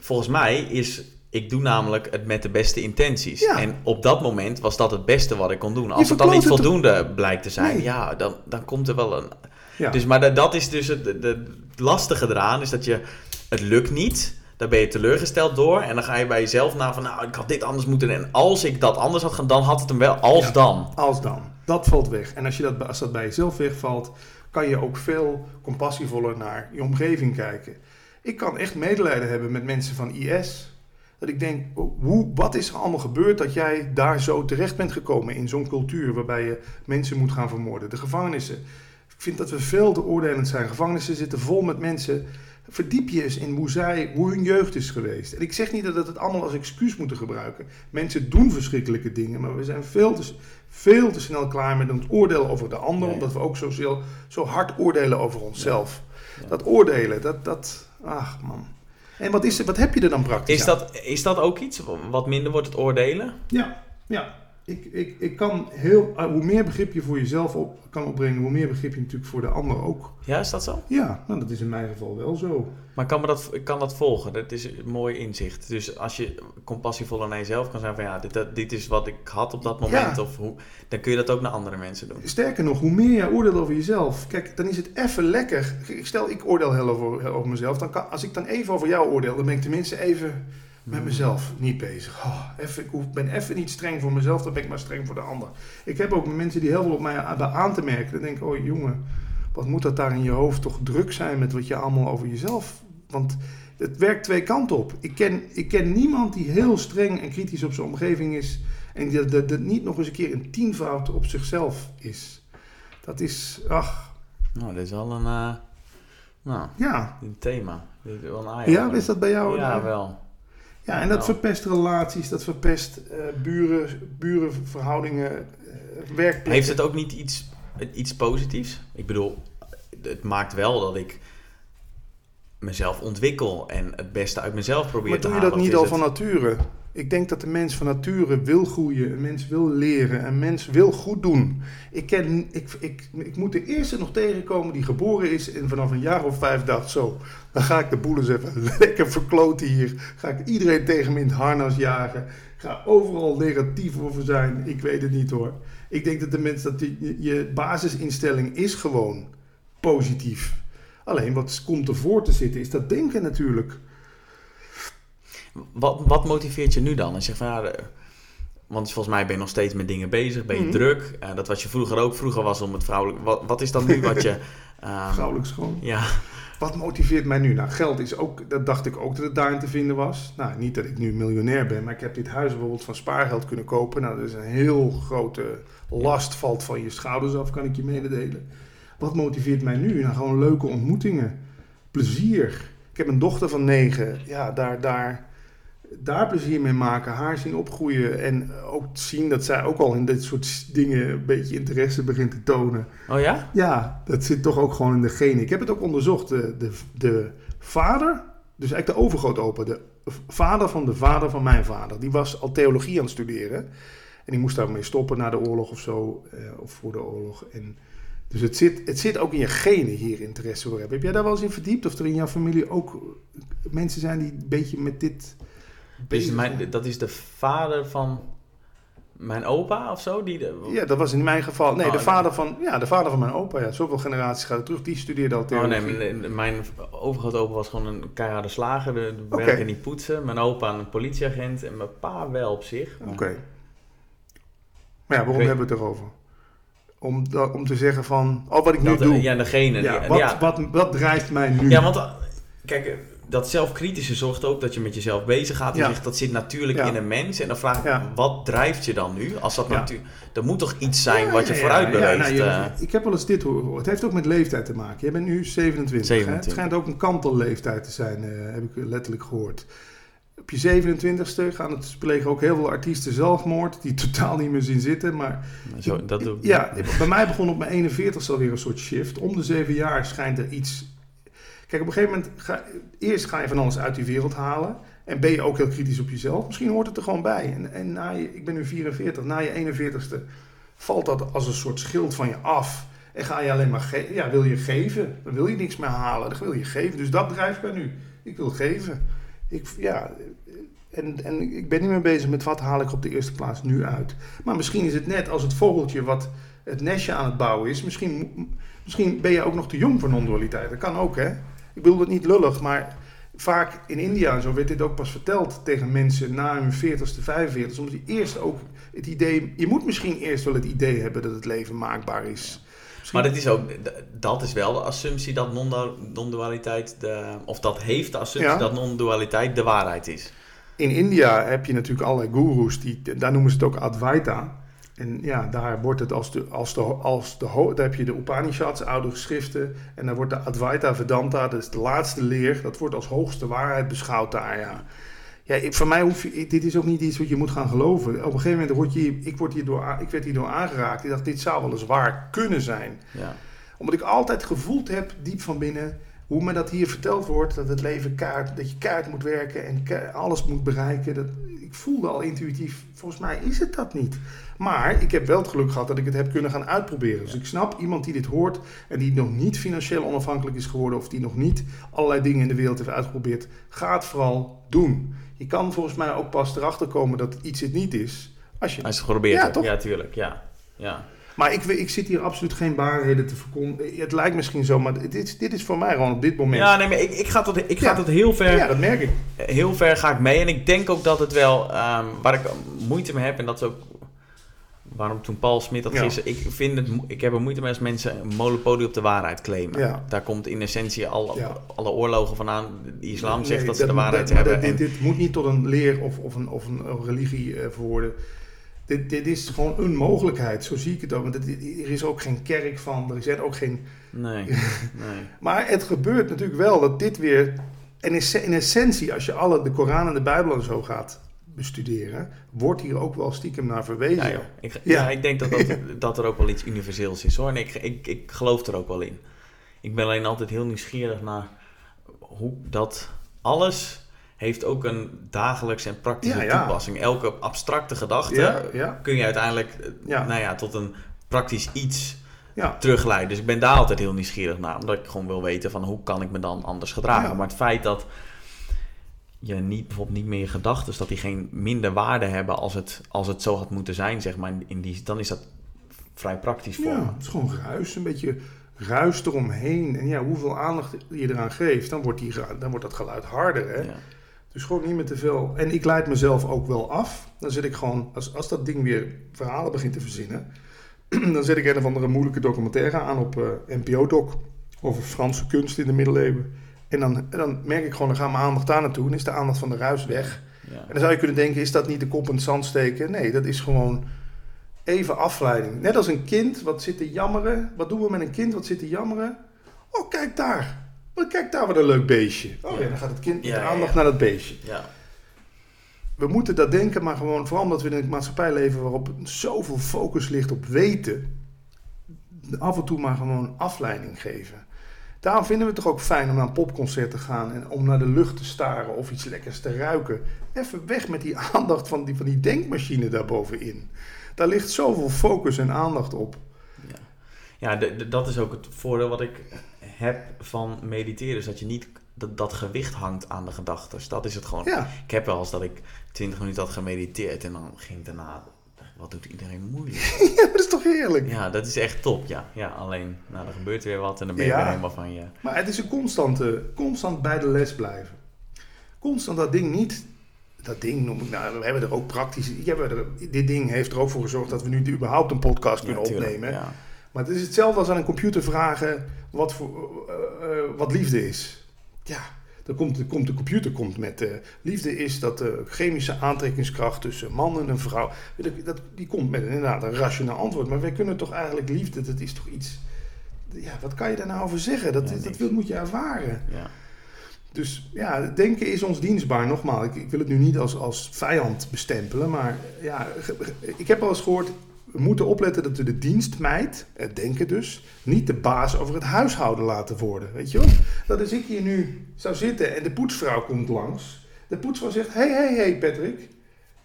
volgens mij is, ik doe namelijk het met de beste intenties. Ja. En op dat moment was dat het beste wat ik kon doen. Als het dan niet voldoende blijkt te zijn, Nee. ja, dan, dan komt er wel een... Ja. Dus, maar dat, dat is dus het, het lastige eraan, is dat je, het lukt niet. Daar ben je teleurgesteld door. En dan ga je bij jezelf na van, nou, ik had dit anders moeten doen. En als ik dat anders had gedaan, dan had het hem wel. Als Ja. dan. Als dan. Dat valt weg. En als, je dat, als dat bij jezelf wegvalt, kan je ook veel compassievoller naar je omgeving kijken. Ik kan echt medelijden hebben met mensen van IS. Dat ik denk, hoe, wat is er allemaal gebeurd dat jij daar zo terecht bent gekomen in zo'n cultuur waarbij je mensen moet gaan vermoorden? De gevangenissen. Ik vind dat we veel te oordelend zijn. Gevangenissen zitten vol met mensen. Verdiep je eens in hoe, zij, hoe hun jeugd is geweest. En ik zeg niet dat we het allemaal als excuus moeten gebruiken. Mensen doen verschrikkelijke dingen, maar we zijn veel te, veel te snel klaar met het oordeel over de ander, Ja. omdat we ook zo, zo, zo hard oordelen over onszelf. Ja. Dat oordelen, dat, dat, ach man. En wat, is, wat heb je er dan praktisch Is aan? dat, is dat ook iets? Wat minder wordt het oordelen? Ja, ja. Ik, ik, ik kan heel, uh, hoe meer begrip je voor jezelf op kan opbrengen, hoe meer begrip je natuurlijk voor de ander ook. Ja, is dat zo? Ja, nou, dat is in mijn geval wel zo. Maar kan me dat, ik kan dat volgen? Dat is een mooi inzicht. Dus als je compassievoller naar jezelf kan zijn van ja, dit, dit is wat ik had op dat moment. Ja. Of hoe, dan kun je dat ook naar andere mensen doen. Sterker nog, hoe meer jij oordeelt over jezelf, kijk, dan is het even lekker. Ik Stel, ik oordeel heel over, heel over mezelf. Dan kan, als ik dan even over jou oordeel, dan ben ik tenminste even met mezelf niet bezig. Oh, even, ik ben even niet streng voor mezelf, dan ben ik maar streng voor de ander. Ik heb ook mensen die heel veel op mij hebben aan te merken. Dan denk ik, oh jongen, wat moet dat daar in je hoofd toch druk zijn met wat je allemaal over jezelf... Want het werkt twee kanten op. Ik ken, ik ken niemand die heel streng en kritisch op zijn omgeving is... en dat, dat niet nog eens een keer een tienvoud op zichzelf is. Dat is, ach, Nou, dit is wel een, eh, nou, ja. een thema. Dit is wel een Ja, is dat bij jou? Ja, wel. Ja, en dat Nou. verpest relaties, dat verpest eh, buren, burenverhoudingen, eh werkplekken. Heeft het ook niet iets, iets positiefs? Ik bedoel, het maakt wel dat ik mezelf ontwikkel en het beste uit mezelf probeer Maar te doe je halen. dat niet al het- van nature? Ik denk dat de mens van nature wil groeien, een mens wil leren, een mens wil goed doen. Ik, ken, ik, ik, ik moet de eerste nog tegenkomen die geboren is en vanaf een jaar of vijf dacht zo, dan ga ik de boel eens even lekker verkloten hier. Ga ik iedereen tegen me in het harnas jagen. Ga overal negatief over zijn. Ik weet het niet hoor. Ik denk dat de mens, dat je- je basisinstelling is gewoon positief. Alleen wat komt ervoor te zitten is dat denken natuurlijk. Wat, wat motiveert je nu dan? Als je zegt van, ja, want volgens mij ben je nog steeds met dingen bezig, ben je Mhm. druk. Eh, dat was je vroeger ook. Vroeger was om het vrouwelijk. Wat, wat is dan nu wat je... ehm, Vrouwelijk schoon. Ja, Wat motiveert mij nu? Nou, geld is ook, dat dacht ik ook dat het daarin te vinden was. Nou, niet dat ik nu miljonair ben, maar ik heb dit huis bijvoorbeeld van spaargeld kunnen kopen. Nou, dat is een heel grote last, valt van je schouders af, kan ik je mededelen. Wat motiveert mij nu? Nou, gewoon leuke ontmoetingen, plezier. Ik heb een dochter van negen. Ja, daar, daar, daar plezier mee maken, haar zien opgroeien. En ook zien dat zij ook al in dit soort dingen een beetje interesse begint te tonen. oh ja? Ja, dat zit toch ook gewoon in de genen. Ik heb het ook onderzocht. De, de, de vader, dus eigenlijk de overgrootopa, de vader van de vader van mijn vader, die was al theologie aan het studeren. En die moest daarmee stoppen na de oorlog of zo, eh, of voor de oorlog. En, dus het zit, het zit ook in je genen hier interesse voor hebben. Heb jij daar wel eens in verdiept? Of er in jouw familie ook mensen zijn die een beetje met dit Dus mijn, dat is de vader van mijn opa of zo? Die de, Ja, dat was in mijn geval. Nee, Oh, de, nee. vader van, ja, de vader van mijn opa. Ja, zoveel generaties gaat het terug. Die studeerde al Oh theologie. nee, mijn, overgrootopa was gewoon een keiharde slager. De, werken niet poetsen. Mijn opa een politieagent. En mijn pa wel op zich. Oké. Maar ja, waarom Weet- hebben we het erover? Om, om te zeggen van, oh wat ik nu doe. Ja, degene. ja, die- wat, ja. Wat, wat drijft mij nu? Ja, want eh, kijk, eh, dat zelfkritische zorgt ook dat je met jezelf bezig gaat. Ja. Je zegt, dat zit natuurlijk Ja. in een mens. En dan vraag ik, Ja. wat drijft je dan nu? Als dat natuurlijk... Er moet toch iets zijn wat je vooruit beweegt? nou, je- eh. ik heb wel eens dit gehoord. Het heeft ook met leeftijd te maken. Je bent nu 27. Hè? 27. Het schijnt ook een kantelleeftijd te zijn, eh, heb ik letterlijk gehoord. Op je 27ste gaan het plegen ook heel veel artiesten zelfmoord die totaal niet meer zien zitten. Maar Zo, dat doe ik. ja, bij mij begon op mijn 41ste alweer een soort shift. Om de zeven jaar schijnt er iets. Kijk, op een gegeven moment ga eerst ga je van alles uit die wereld halen. En ben je ook heel kritisch op jezelf. Misschien hoort het er gewoon bij. En, en na je, ik ben nu 44, na je 41ste valt dat als een soort schild van je af. En ga je alleen maar ge- ja, wil je geven. Dan wil je niks meer halen. Dan wil je geven. Dus dat drijft mij nu. Ik wil geven. Ik, ja, en, en ik ben niet meer bezig met wat haal ik op de eerste plaats nu uit. Maar misschien is het net als het vogeltje wat het nestje aan het bouwen is. Misschien, misschien ben je ook nog te jong voor non-dualiteit. Dat kan ook, hè? Ik bedoel het niet lullig, maar vaak in India en zo werd dit ook pas verteld tegen mensen na hun 40ste, 45ste. Omdat die eerst ook het idee... Je moet misschien eerst wel het idee hebben dat het leven maakbaar is. Misschien- Maar dat is ook, dat is wel de assumptie dat non- non-dualiteit, de, of dat heeft de assumptie Ja. dat non-dualiteit de waarheid is. In India heb je natuurlijk allerlei goeroes, die, daar noemen ze het ook Advaita. En ja, daar wordt het als de, als de, als de, daar heb je de Upanishads, oude geschriften. En daar wordt de Advaita Vedanta, dat is de laatste leer, dat wordt als hoogste waarheid beschouwd daar, ja. Ja, ik, voor mij hoef je, dit is ook niet iets wat je moet gaan geloven. Op een gegeven moment word je, ik, word hierdoor, ik werd hierdoor aangeraakt. Ik dacht, dit zou wel eens waar kunnen zijn Ja. omdat ik altijd gevoeld heb, diep van binnen, hoe me dat hier verteld wordt, dat het leven kaart, dat je kaart moet werken en ka- alles moet bereiken. Dat, ik voelde al intuïtief, volgens mij is het dat niet. Maar ik heb wel het geluk gehad dat ik het heb kunnen gaan uitproberen. Dus ik snap iemand die dit hoort en die nog niet financieel onafhankelijk is geworden of die nog niet allerlei dingen in de wereld heeft uitgeprobeerd, ga het vooral doen. Je kan volgens mij ook pas erachter komen dat iets het niet is. Als je Als je het geprobeerd Ja, hebt. toch? Ja, tuurlijk. Ja. Ja. Maar ik, ik zit hier absoluut geen waarheden te verkondigen. Het lijkt misschien zo, maar dit, is- dit is voor mij gewoon op dit moment. ja, nee, maar ik, ik ga tot, ik ga tot heel ver. Ja, dat merk ik. heel ver ga ik mee. En ik denk ook dat het wel, ehm, waar ik moeite mee heb, en dat is ook waarom toen Paul Smit dat Ja. gisteren, ik vind het, ik heb er moeite mee als mensen een monopolie op de waarheid claimen. Ja. Daar komt in essentie al, alle oorlogen vandaan. De islam zegt Nee, dat ze de waarheid dat- hebben. Dit, en, dit moet niet tot een leer of, of, een, of een, religie eh, verwoorden. Dit, dit is gewoon een mogelijkheid, zo zie ik het ook. Want het- er is ook geen kerk van, er zijn ook geen... nee, nee. Maar het gebeurt natuurlijk wel dat dit weer... En in, in essentie, als je alle de Koran en de Bijbel en zo gaat bestuderen... wordt hier ook wel stiekem naar verwezen. Ja, joh. Ik, ja. Ja. ik denk dat, dat, dat er ook wel iets universeels is hoor. En ik, ik, ik geloof er ook wel in. Ik ben alleen altijd heel nieuwsgierig naar hoe dat alles heeft ook een dagelijkse en praktische Ja, toepassing. Elke abstracte gedachte kun je uiteindelijk eh, Ja. Nou ja, tot een praktisch iets ja. terugleiden. Dus ik ben daar altijd heel nieuwsgierig naar. Omdat ik gewoon wil weten van hoe kan ik me dan anders gedragen. Ja. Maar het feit dat je niet, bijvoorbeeld niet meer je gedachten, dat die geen minder waarde hebben als het, als het zo had moeten zijn, zeg maar. In die, dan is dat vrij praktisch voor me. Ja, het is gewoon ruis, een beetje ruis eromheen. En ja, hoeveel aandacht je eraan geeft, dan wordt, die, dan wordt dat geluid harder. Hè? Dus gewoon niet meer te veel. En ik leid mezelf ook wel af. Dan zit ik gewoon, als, als dat ding weer verhalen begint te verzinnen, dan zet ik een of andere moeilijke documentaire aan op eh, NPO-doc over Franse kunst in de middeleeuwen. En dan, dan merk ik gewoon, dan gaat mijn aandacht daar naartoe en is de aandacht van de ruis weg. Ja. En dan zou je kunnen denken, is dat niet de kop in het zand steken? Nee, dat is gewoon even afleiding. Net als een kind wat zit te jammeren. Wat doen we met een kind wat zit te jammeren? Oh, kijk daar. Oh, kijk daar wat een leuk beestje. Oh ja, dan gaat het kind met de aandacht naar dat beestje. Ja. We moeten dat denken, maar gewoon vooral omdat we in een maatschappij leven waarop zoveel focus ligt op weten. Af en toe maar gewoon afleiding geven. Daarom vinden we het toch ook fijn om naar een popconcert te gaan en om naar de lucht te staren of iets lekkers te ruiken. Even weg met die aandacht van die, van die denkmachine daarbovenin. Daar ligt zoveel focus en aandacht op. Ja, ja de- de- dat is ook het voordeel wat ik heb van mediteren. Is dat je niet dat, dat gewicht hangt aan de gedachten. Dat is het gewoon. Ja, Ik heb wel eens dat ik 20 minuten had gemediteerd en dan ging daarna. Wat doet iedereen moeilijk? ja dat is toch heerlijk. Ja, dat is echt top. Ja, ja alleen, nou, er gebeurt weer wat en dan ben je Ja. weer helemaal van je. Maar het is een constante, constant bij de les blijven. Constant dat ding niet. Dat ding noem ik nou, we hebben er ook praktisch. Ja, er, dit ding heeft er ook voor gezorgd dat we nu überhaupt een podcast kunnen Ja, opnemen. Ja. Maar het is hetzelfde als aan een computer vragen wat, voor, eh, eh, wat liefde is. Ja, Dan komt, de, komt de computer komt met uh, liefde is dat de chemische aantrekkingskracht tussen man en een vrouw. Dat, die komt met inderdaad een rationeel antwoord. Maar wij kunnen toch eigenlijk liefde, dat is toch iets. Ja, wat kan je daar nou over zeggen? Dat, dat, dat moet je ervaren. Ja. Dus ja, denken is ons dienstbaar. Nogmaals, ik, ik, wil het nu niet als, als vijand bestempelen. Maar ja, ik heb al eens gehoord. Moeten opletten dat we de dienstmeid, het denken dus, niet de baas over het huishouden laten worden. Weet je wel? Dat als ik hier nu zou zitten en de poetsvrouw komt langs. De poetsvrouw zegt: Hé, hé, hé, Patrick.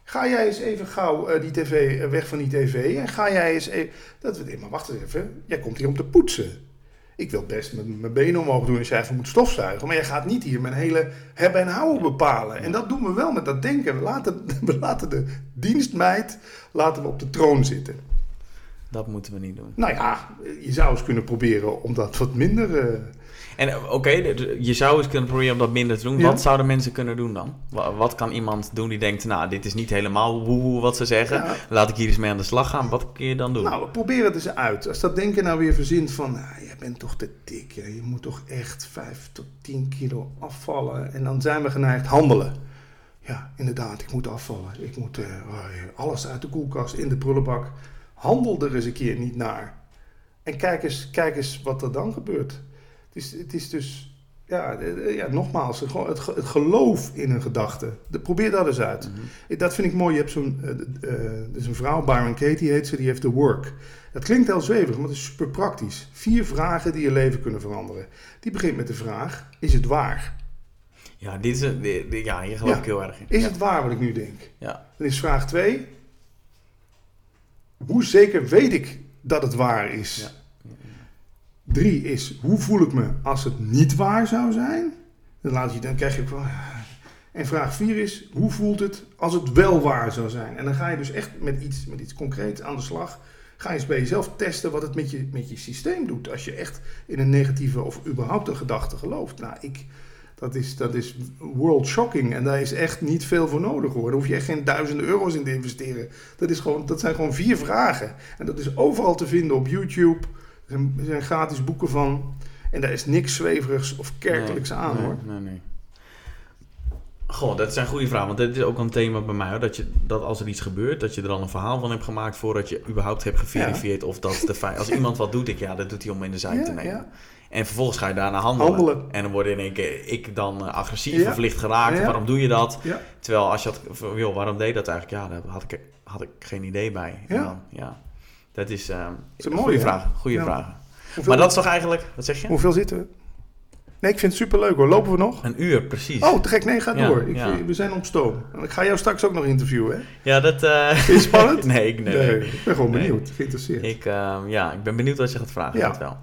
Ga jij eens even gauw uh, die tv, uh, weg van die tv. En ga jij eens even. Dat we, maar wacht eens even. Jij komt hier om te poetsen. Ik wil best mijn benen omhoog doen als jij even moet stofzuigen. Maar je gaat niet hier mijn hele hebben en houden bepalen. En dat doen we wel met dat denken. We laten, we laten de dienstmeid laten we op de troon zitten. Dat moeten we niet doen. Nou ja, je zou eens kunnen proberen om dat wat minder... Uh, en eh, oké, je zou eens kunnen proberen om dat minder te doen. Wat zouden mensen kunnen doen dan? Wat kan iemand doen die denkt, nou, dit is niet helemaal woehoe wat ze zeggen. Laat ik hier eens mee aan de slag gaan. Wat kun je dan doen? Nou, probeer het eens uit. Als dat denken nou weer verzint van, nou, jij bent toch te dik. Je moet toch echt 5 tot 10 kilo afvallen. En dan zijn we geneigd handelen. Ja, inderdaad, ik moet afvallen. Ik moet uh, alles uit de koelkast, in de prullenbak. Handel er eens een keer niet naar. En kijk eens, kijk eens wat er dan gebeurt. Het is, het is dus, ja, ja nogmaals, het, het geloof in een gedachte. probeer dat eens uit. Mhm. Dat vind ik mooi. Je hebt zo'n, uh, uh, is een vrouw, Byron Katie heet ze, die heeft The Work. Dat klinkt heel zweverig, maar het is super praktisch. Vier vragen die je leven kunnen veranderen. Die begint met de vraag, is het waar? Ja, dit is een, ja hier geloof ik heel erg in. Is het waar wat ik nu denk? Ja. Dan is vraag twee, hoe zeker weet ik dat het waar is? Ja. Drie is, hoe voel ik me als het niet waar zou zijn? Dan, laat je, dan krijg je ook wel... En vraag vier is, hoe voelt het als het wel waar zou zijn? En dan ga je dus echt met iets, met iets concreets aan de slag. Ga je eens bij jezelf testen wat het met je, met je systeem doet. Als je echt in een negatieve of überhaupt een gedachte gelooft. Nou, ik, dat is, dat is world shocking. En daar is echt niet veel voor nodig hoor. Hoef je echt geen duizenden euro's in te investeren. Dat, is gewoon, dat zijn gewoon vier vragen. En dat is overal te vinden op YouTube er zijn gratis boeken van. En daar is niks zweverigs of kerkelijks aan nee, hoor. Nee, nee. Goh, dat zijn goede vragen. Want dit is ook een thema bij mij. Hoor, dat, je, dat als er iets gebeurt, dat je er al een verhaal van hebt gemaakt voordat je überhaupt hebt geverifieerd of dat de feit. Als iemand wat doet, ik ja, dat doet hij om in de zijk te nemen. En vervolgens ga je daarna handelen. handelen. En dan word in één keer ik dan eh, agressief of licht geraakt. Waarom doe je dat? Terwijl als je had, joh, waarom deed dat eigenlijk? Ja, daar had ik, had ik geen idee bij. En dan, ja. Dat is, uh, is een mooie vraag. Goede vraag. Maar dat is toch eigenlijk, wat zeg je? Hoeveel zitten we? Nee, ik vind het superleuk hoor. Lopen we nog? Een uur, precies. Oh, te gek. Nee, ga door. Ik, We zijn op stoom. Ik ga jou straks ook nog interviewen, hè? Ja, dat... Uh... Vind je spannend? nee, ik, nee. ik ben gewoon benieuwd. Geïnteresseerd. Ik, uh, ja, ik ben benieuwd wat je gaat vragen. Ja. wel.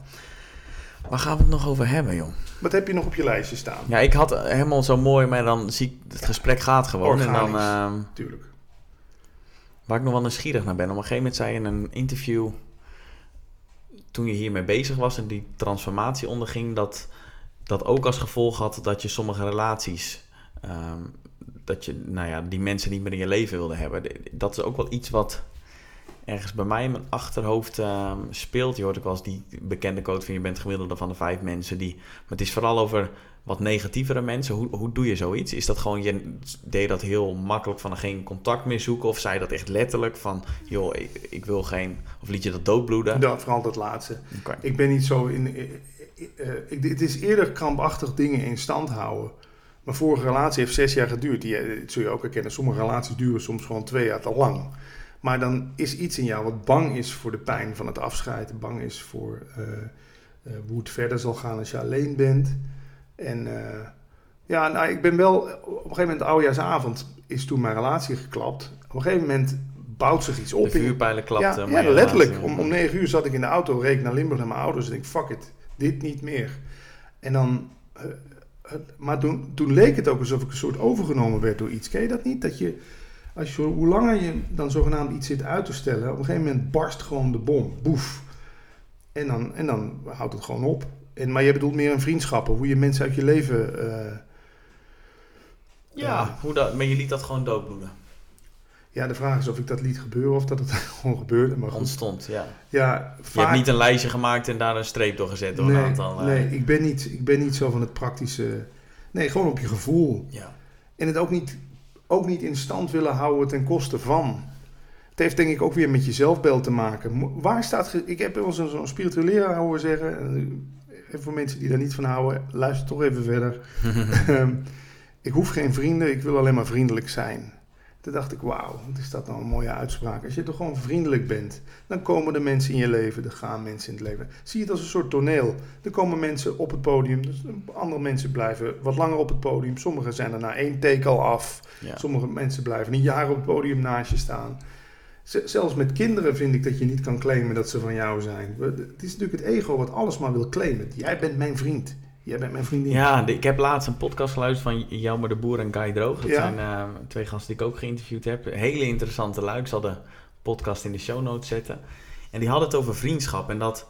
Waar gaan we het nog over hebben, joh? Wat heb je nog op je lijstje staan? Ja, ik had helemaal zo mooi, maar dan zie ik... Het gesprek gaat gewoon. Organisch, en dan, uh, tuurlijk. Waar ik nog wel nieuwsgierig naar ben. Op een gegeven moment zei je in een interview toen je hiermee bezig was en die transformatie onderging, dat dat ook als gevolg had dat je sommige relaties, ehm, dat je, nou ja, die mensen niet meer in je leven wilde hebben. Dat is ook wel iets wat ergens bij mij in mijn achterhoofd um, speelt. Je hoort ook wel eens die bekende quote van je bent gemiddelde van de vijf mensen die. Maar het is vooral over wat negatievere mensen. Hoe, hoe doe je zoiets? Is dat gewoon, je deed dat heel makkelijk van geen contact meer zoeken? Of zei je dat echt letterlijk van, joh, ik, ik wil geen... Of liet je dat doodbloeden? Ja, vooral dat laatste. Ik ben niet zo in... Uh, ik, het is eerder krampachtig dingen in stand houden. Mijn vorige relatie heeft zes jaar geduurd. Die, dat zul je ook herkennen. Sommige relaties duren soms gewoon twee jaar te lang. Maar dan is iets in jou wat bang is voor de pijn van het afscheid. Bang is voor uh, uh, hoe het verder zal gaan als je alleen bent. En uh, ja, nou, ik ben wel... Op een gegeven moment, oudejaarsavond, is toen mijn relatie geklapt. Op een gegeven moment bouwt zich iets op. De vuurpijlen klapte. Ja, ja letterlijk. Om, om negen uur zat ik in de auto, reed naar Limburg naar mijn ouders. En ik fuck it, dit niet meer. En dan... maar toen, toen leek het ook alsof ik een soort overgenomen werd door iets. Ken je dat niet? Dat je als je, hoe langer je dan zogenaamd iets zit uit te stellen, op een gegeven moment barst gewoon de bom. Boef. En dan, en dan houdt het gewoon op. En, maar je bedoelt meer een vriendschappen, hoe je mensen uit je leven. Uh, ja, hoe dat, maar je liet dat gewoon doodbloeden. Ja, de vraag is of ik dat liet gebeuren of dat het gewoon gebeurde. Maar Ontstond, ja. ja vaak... Je hebt niet een lijstje gemaakt en daar een streep door gezet door nee, een aantal. Nee, ik ben, niet, ik ben niet zo van het praktische Nee, gewoon op je gevoel. Ja. En het ook niet, ook niet in stand willen houden ten koste van. Het heeft denk ik ook weer met je zelfbeeld te maken. Waar staat... Ik heb wel zo'n spiritueel leraar horen zeggen... en, voor mensen die daar niet van houden, luister toch even verder. Ehm, ik hoef geen vrienden, ik wil alleen maar vriendelijk zijn. Toen dacht ik, wauw, wat is dat nou een mooie uitspraak. Als je toch gewoon vriendelijk bent, dan komen de mensen in je leven, er gaan mensen in het leven. Zie het als een soort toneel. Er komen mensen op het podium, dus andere mensen blijven wat langer op het podium. Sommigen zijn er na één take al af. Ja. Sommige mensen blijven een jaar op het podium naast je staan. Zelfs met kinderen vind ik dat je niet kan claimen dat ze van jou zijn. Het is natuurlijk het ego wat alles maar wil claimen. Jij bent mijn vriend. Jij bent mijn vriendin. Ja, de- ik heb laatst een podcast geluisterd van Jelmer de Boer en Guy Droog. Dat Ja. zijn eh, twee gasten die ik ook geïnterviewd heb. Hele interessante lui. Ik zal de podcast in de show notes zetten. En die hadden het over vriendschap. En dat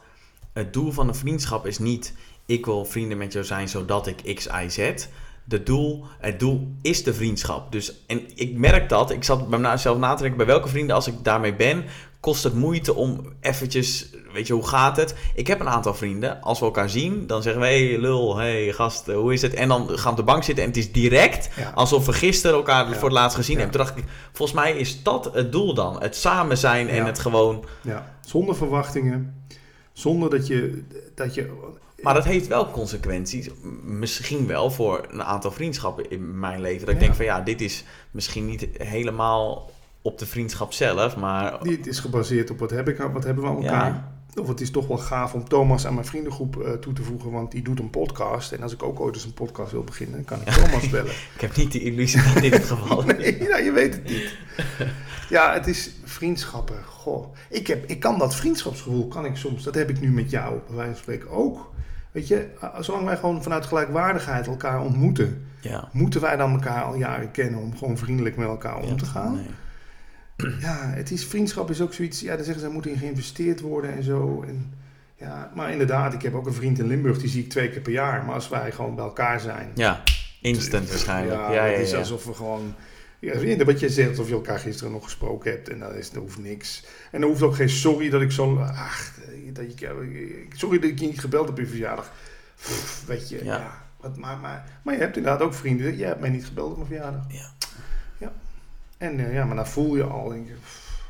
het doel van een vriendschap is niet... ik wil vrienden met jou zijn zodat ik X, Y, Z... De doel, het doel is de vriendschap. Dus, en ik merk dat. Ik zat bij mezelf na te denken... bij welke vrienden als ik daarmee ben... kost het moeite om eventjes... weet je, hoe gaat het? Ik heb een aantal vrienden. Als we elkaar zien, dan zeggen we... hey, lul, hey, gast, eh, hoe is het? En dan gaan we op de bank zitten en het is direct... Ja. alsof we gisteren elkaar Ja. voor het laatst gezien Ja. hebben. Toen dacht ik, volgens mij is dat het doel dan. Het samen zijn en het gewoon... Ja, zonder verwachtingen. Zonder dat je, dat je Maar dat heeft wel consequenties. Misschien wel voor een aantal vriendschappen in mijn leven. Dat ik Ja. denk van ja, dit is misschien niet helemaal op de vriendschap zelf, maar Dit is gebaseerd op wat, heb ik, wat hebben we aan elkaar. Ja. Of het is toch wel gaaf om Thomas aan mijn vriendengroep eh, toe te voegen, want die doet een podcast. En als ik ook ooit eens een podcast wil beginnen, dan kan ik Thomas bellen. ik heb niet de illusie dat in dit geval. Nee, nou, je weet het niet. Ja, het is vriendschappen. Goh, ik, heb, ik kan dat vriendschapsgevoel, kan ik soms, dat heb ik nu met jou, bij wijze van spreken ook. Weet je, zolang wij gewoon vanuit gelijkwaardigheid elkaar ontmoeten, Ja. moeten wij dan elkaar al jaren kennen om gewoon vriendelijk met elkaar om te gaan. nee. Ja, het is, vriendschap is ook zoiets, ja, dan zeggen ze, er moet in geïnvesteerd worden en zo. En, ja, maar inderdaad, ik heb ook een vriend in Limburg, die zie ik twee keer per jaar. Maar als wij gewoon bij elkaar zijn, Ja, instant waarschijnlijk. ja, Ja, ja, het is alsof we gewoon... Ja, wat je zegt, of je elkaar gisteren nog gesproken hebt en dan is, er hoeft niks. En dan hoeft ook geen sorry dat ik zo... Ach, dat ik, sorry dat ik je niet gebeld heb op je verjaardag. Pff, weet je, Ja. ja. wat, maar, maar, maar je hebt inderdaad ook vrienden. Jij hebt mij niet gebeld op mijn verjaardag. Ja. ja. En eh, ja, maar dan voel je al, denk je, pff,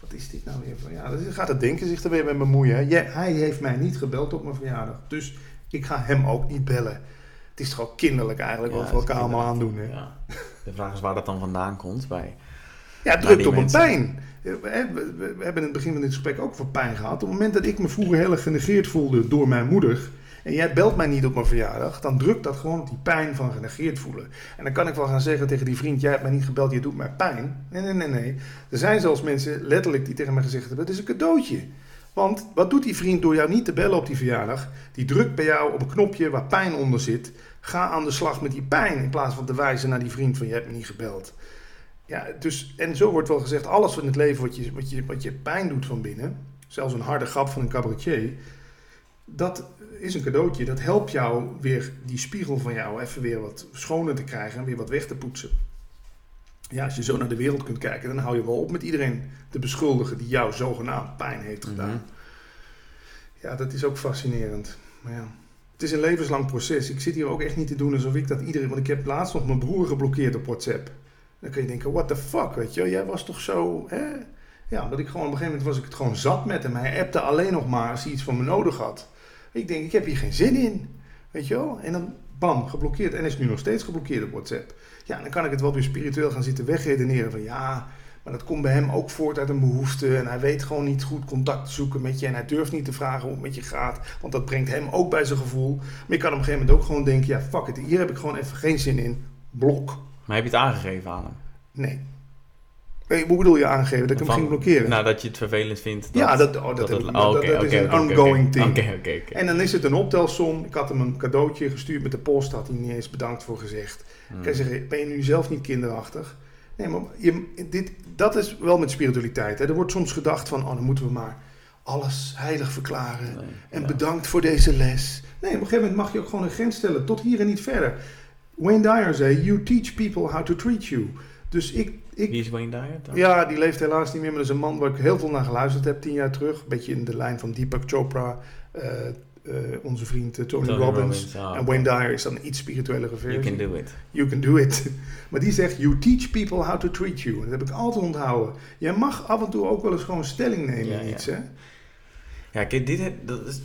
wat is dit nou weer? Ja, dan gaat het denken zich er weer mee bemoeien. Hè? Jij- hij heeft mij niet gebeld op mijn verjaardag. Dus ik ga hem ook niet bellen. Het is toch ook kinderlijk eigenlijk Ja, wat we elkaar allemaal aandoen. Hè? Ja. De vraag is waar dat dan vandaan komt bij. Ja, het Nou, drukt op een pijn. We, hebben in het begin van dit gesprek ook over pijn gehad. Op het moment dat ik me vroeger heel erg genegeerd voelde door mijn moeder... en jij belt mij niet op mijn verjaardag... dan drukt dat gewoon op die pijn van genegeerd voelen. En dan kan ik wel gaan zeggen tegen die vriend... jij hebt mij niet gebeld, je doet mij pijn. Nee, nee, nee, nee. Er zijn zelfs mensen letterlijk die tegen mij gezegd hebben... het is een cadeautje. Want wat doet die vriend door jou niet te bellen op die verjaardag? Die drukt bij jou op een knopje waar pijn onder zit. Ga aan de slag met die pijn in plaats van te wijzen naar die vriend van je hebt me niet gebeld. Ja, dus, en zo wordt wel gezegd, alles in het leven wat je, wat, je, wat je pijn doet van binnen, zelfs een harde grap van een cabaretier, dat is een cadeautje. Dat helpt jou weer die spiegel van jou even weer wat schoner te krijgen en weer wat weg te poetsen. Ja, als je zo naar de wereld kunt kijken, dan hou je wel op met iedereen te beschuldigen die jou zogenaamd pijn heeft gedaan. Mhm. Ja, dat is ook fascinerend. Maar ja, het is een levenslang proces. Ik zit hier ook echt niet te doen alsof ik dat iedereen... Want ik heb laatst nog mijn broer geblokkeerd op WhatsApp. Dan kun je denken, what the fuck, weet je? Jij was toch zo... Hè? Ja, omdat ik gewoon op een gegeven moment was ik het gewoon zat met hem. Hij appte alleen nog maar als hij iets van me nodig had. Ik denk, ik heb hier geen zin in. Weet je wel? En dan, bam, geblokkeerd. En is nu nog steeds geblokkeerd op WhatsApp. Ja, dan kan ik het wel weer spiritueel gaan zitten wegredeneren. Van ja, maar dat komt bij hem ook voort uit een behoefte. En hij weet gewoon niet goed contact te zoeken met je. En hij durft niet te vragen hoe het met je gaat. Want dat brengt hem ook bij zijn gevoel. Maar je kan op een gegeven moment ook gewoon denken... Ja, fuck it, hier heb ik gewoon even geen zin in. Blok. Maar heb je het aangegeven aan hem? Nee. Nee, hoe bedoel je aangeven? Dat ik hem ging blokkeren? Nou, dat je het vervelend vindt. ja, dat, oh, dat, dat heb het- ik- oh, dat- is een ongoing thing. En dan is het een optelsom. Ik had hem een cadeautje gestuurd met de post. Had hij niet eens bedankt voor gezegd. Hmm. Kan zeggen, ben je nu zelf niet kinderachtig? Nee, maar je, dit, dat is wel met spiritualiteit. Hè. Er wordt soms gedacht van, oh, dan moeten we maar alles heilig verklaren. Nee, En ja. bedankt voor deze les. Nee, op een gegeven moment mag je ook gewoon een grens stellen. Tot hier en niet verder. Wayne Dyer zei, you teach people how to treat you. Dus ik... ik Wie is Wayne Dyer dan? ja, die leeft helaas niet meer. Maar dat is een man waar ik heel veel naar geluisterd heb tien jaar terug. Een beetje in de lijn van Deepak Chopra. eh, eh, onze vriend eh, Tony, Tony Robbins. En. Wayne Dyer is dan een iets spirituellere versie. You can do it. You can do it. Maar die zegt, you teach people how to treat you. En dat heb ik altijd onthouden. Jij mag af en toe ook wel eens gewoon stelling nemen Ja, in ja. iets, hè? Ja, kijk, dit dat is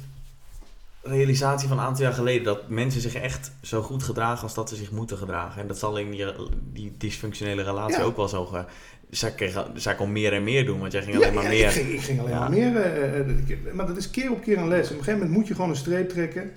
realisatie van een aantal jaar geleden. Dat mensen zich echt zo goed gedragen als dat ze zich moeten gedragen. En dat zal in die, die dysfunctionele relatie Ja. ook wel zo... Ge, zij, kreeg, zij kon meer en meer doen, want jij ging Ja, alleen maar ja, meer... Ik ging, ik ging alleen maar meer. eh, eh, ik- maar dat is keer op keer een les. Op een gegeven moment moet je gewoon een streep trekken.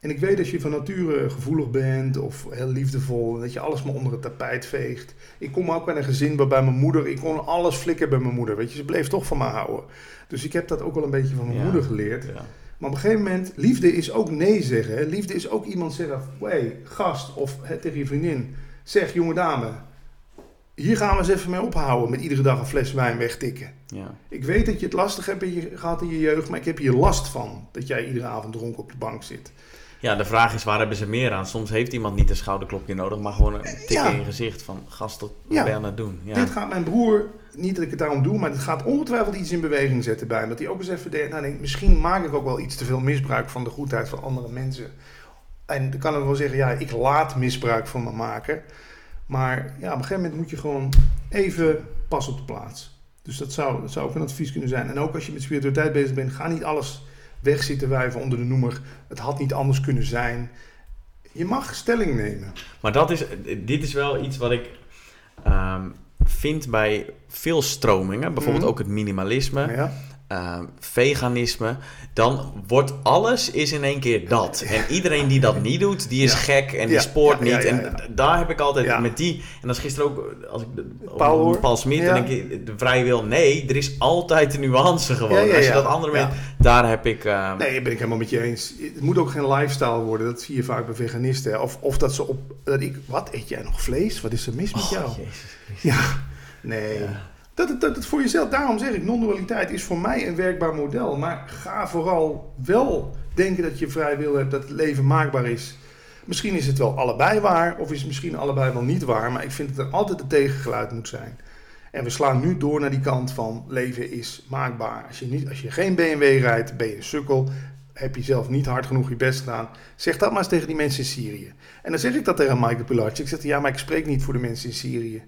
En ik weet dat je van nature gevoelig bent of heel liefdevol. Dat je alles maar onder het tapijt veegt. Ik kom ook uit een gezin waarbij mijn moeder... Ik kon alles flikken bij mijn moeder. Weet je, ze bleef toch van me houden. Dus ik heb dat ook wel een beetje van mijn moeder geleerd. Ja. Maar op een gegeven moment, liefde is ook nee zeggen. Hè? Liefde is ook iemand zeggen, hey, gast of hè, tegen je vriendin. Zeg, jonge dame, hier gaan we eens even mee ophouden met iedere dag een fles wijn wegtikken. Ja. Ik weet dat je het lastig hebt in je, gehad in je jeugd, maar ik heb hier last van dat jij iedere avond dronken op de bank zit. ja, de vraag is, waar hebben ze meer aan? Soms heeft iemand niet een schouderklopje nodig, maar gewoon een tik Ja. in je gezicht van... Gast, wat Ja. ben je aan het doen? Ja. Dit gaat mijn broer, niet dat ik het daarom doe, maar het gaat ongetwijfeld iets in beweging zetten bij hem. Dat hij ook eens even denkt, nou, denkt, misschien maak ik ook wel iets te veel misbruik van de goedheid van andere mensen. En dan kan ik wel zeggen, ja, ik laat misbruik van me maken. Maar ja, op een gegeven moment moet je gewoon even pas op de plaats. Dus dat zou, dat zou ook een advies kunnen zijn. En ook als je met spiritualiteit bezig bent, ga niet alles weg zitten wijven onder de noemer. Het had niet anders kunnen zijn. Je mag stelling nemen. Maar dat is, dit is wel iets wat ik ehm, vind bij veel stromingen. Bijvoorbeeld Mhm. ook het minimalisme. Ja? eh, veganisme, dan wordt alles is in één keer dat. En iedereen die dat niet doet, die is Ja. gek en die Ja, spoort niet. En daar heb ik altijd met die... En dat is gisteren ook, als ik de, Paul Smit, dan denk ik, de vrije wil, nee, er is altijd een nuance gewoon. Als je dat andere bent, daar heb ik... eh, Nee, ben ik helemaal met je eens. Het moet ook geen lifestyle worden. Dat zie je vaak bij veganisten. hè. Of, of dat ze op... Dat ik, wat, eet jij nog vlees? Wat is er mis met oh, jou? Jezus. Ja, nee. Ja. Dat, dat, dat, voor jezelf. Daarom zeg ik, non-dualiteit is voor mij een werkbaar model. Maar ga vooral wel denken dat je vrij wil hebt, dat het leven maakbaar is. Misschien is het wel allebei waar, of is het misschien allebei wel niet waar. Maar ik vind dat er altijd een tegengeluid moet zijn. En we slaan nu door naar die kant van leven is maakbaar. Als je, niet, als je geen BMW rijdt, ben je een sukkel. Heb je zelf niet hard genoeg je best gedaan. Zeg dat maar eens tegen die mensen in Syrië. En dan zeg ik dat tegen Michael Pilarczyk. Ik zeg, ja, maar ik spreek niet voor de mensen in Syrië.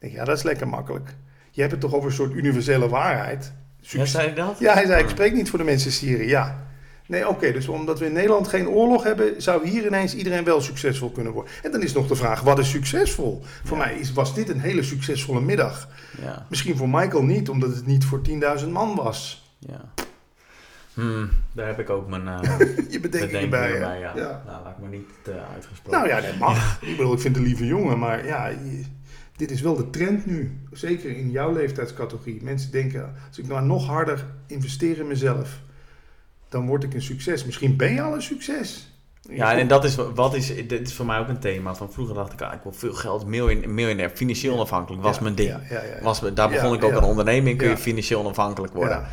Ik denk, ja, dat is lekker makkelijk. Je hebt het toch over een soort universele waarheid. Ja, Succes- zei je dat? Ja, hij zei, ik spreek niet voor de mensen in Syrië. Ja. Nee, oké, dus omdat we in Nederland geen oorlog hebben, zou hier ineens iedereen wel succesvol kunnen worden. En dan is nog de vraag, wat is succesvol? Voor Ja. mij is, was dit een hele succesvolle middag. Ja, Misschien voor Michael niet, omdat het niet voor 10.000 man was. ja. Hmm, daar heb ik ook mijn uh, Je bedenkingen hè? bij. Ja. Ja. Nou, laat ik maar niet uitgesproken. Nou ja, dat mag. Ik bedoel, ik vind het een lieve jongen, maar ja, je- dit is wel de trend nu. Zeker in jouw leeftijdscategorie. Mensen denken, als ik nou nog harder investeer in mezelf, dan word ik een succes. Misschien ben je al een succes. Ja, en dat is, wat is, dit is voor mij ook een thema. Van vroeger dacht ik, ah, ik wil veel geld, miljonair, miljonair financieel onafhankelijk, was Ja, mijn ding. Ja, ja, ja, ja. Was, daar begon Ja, ik ook ja. een onderneming, kun je financieel onafhankelijk worden.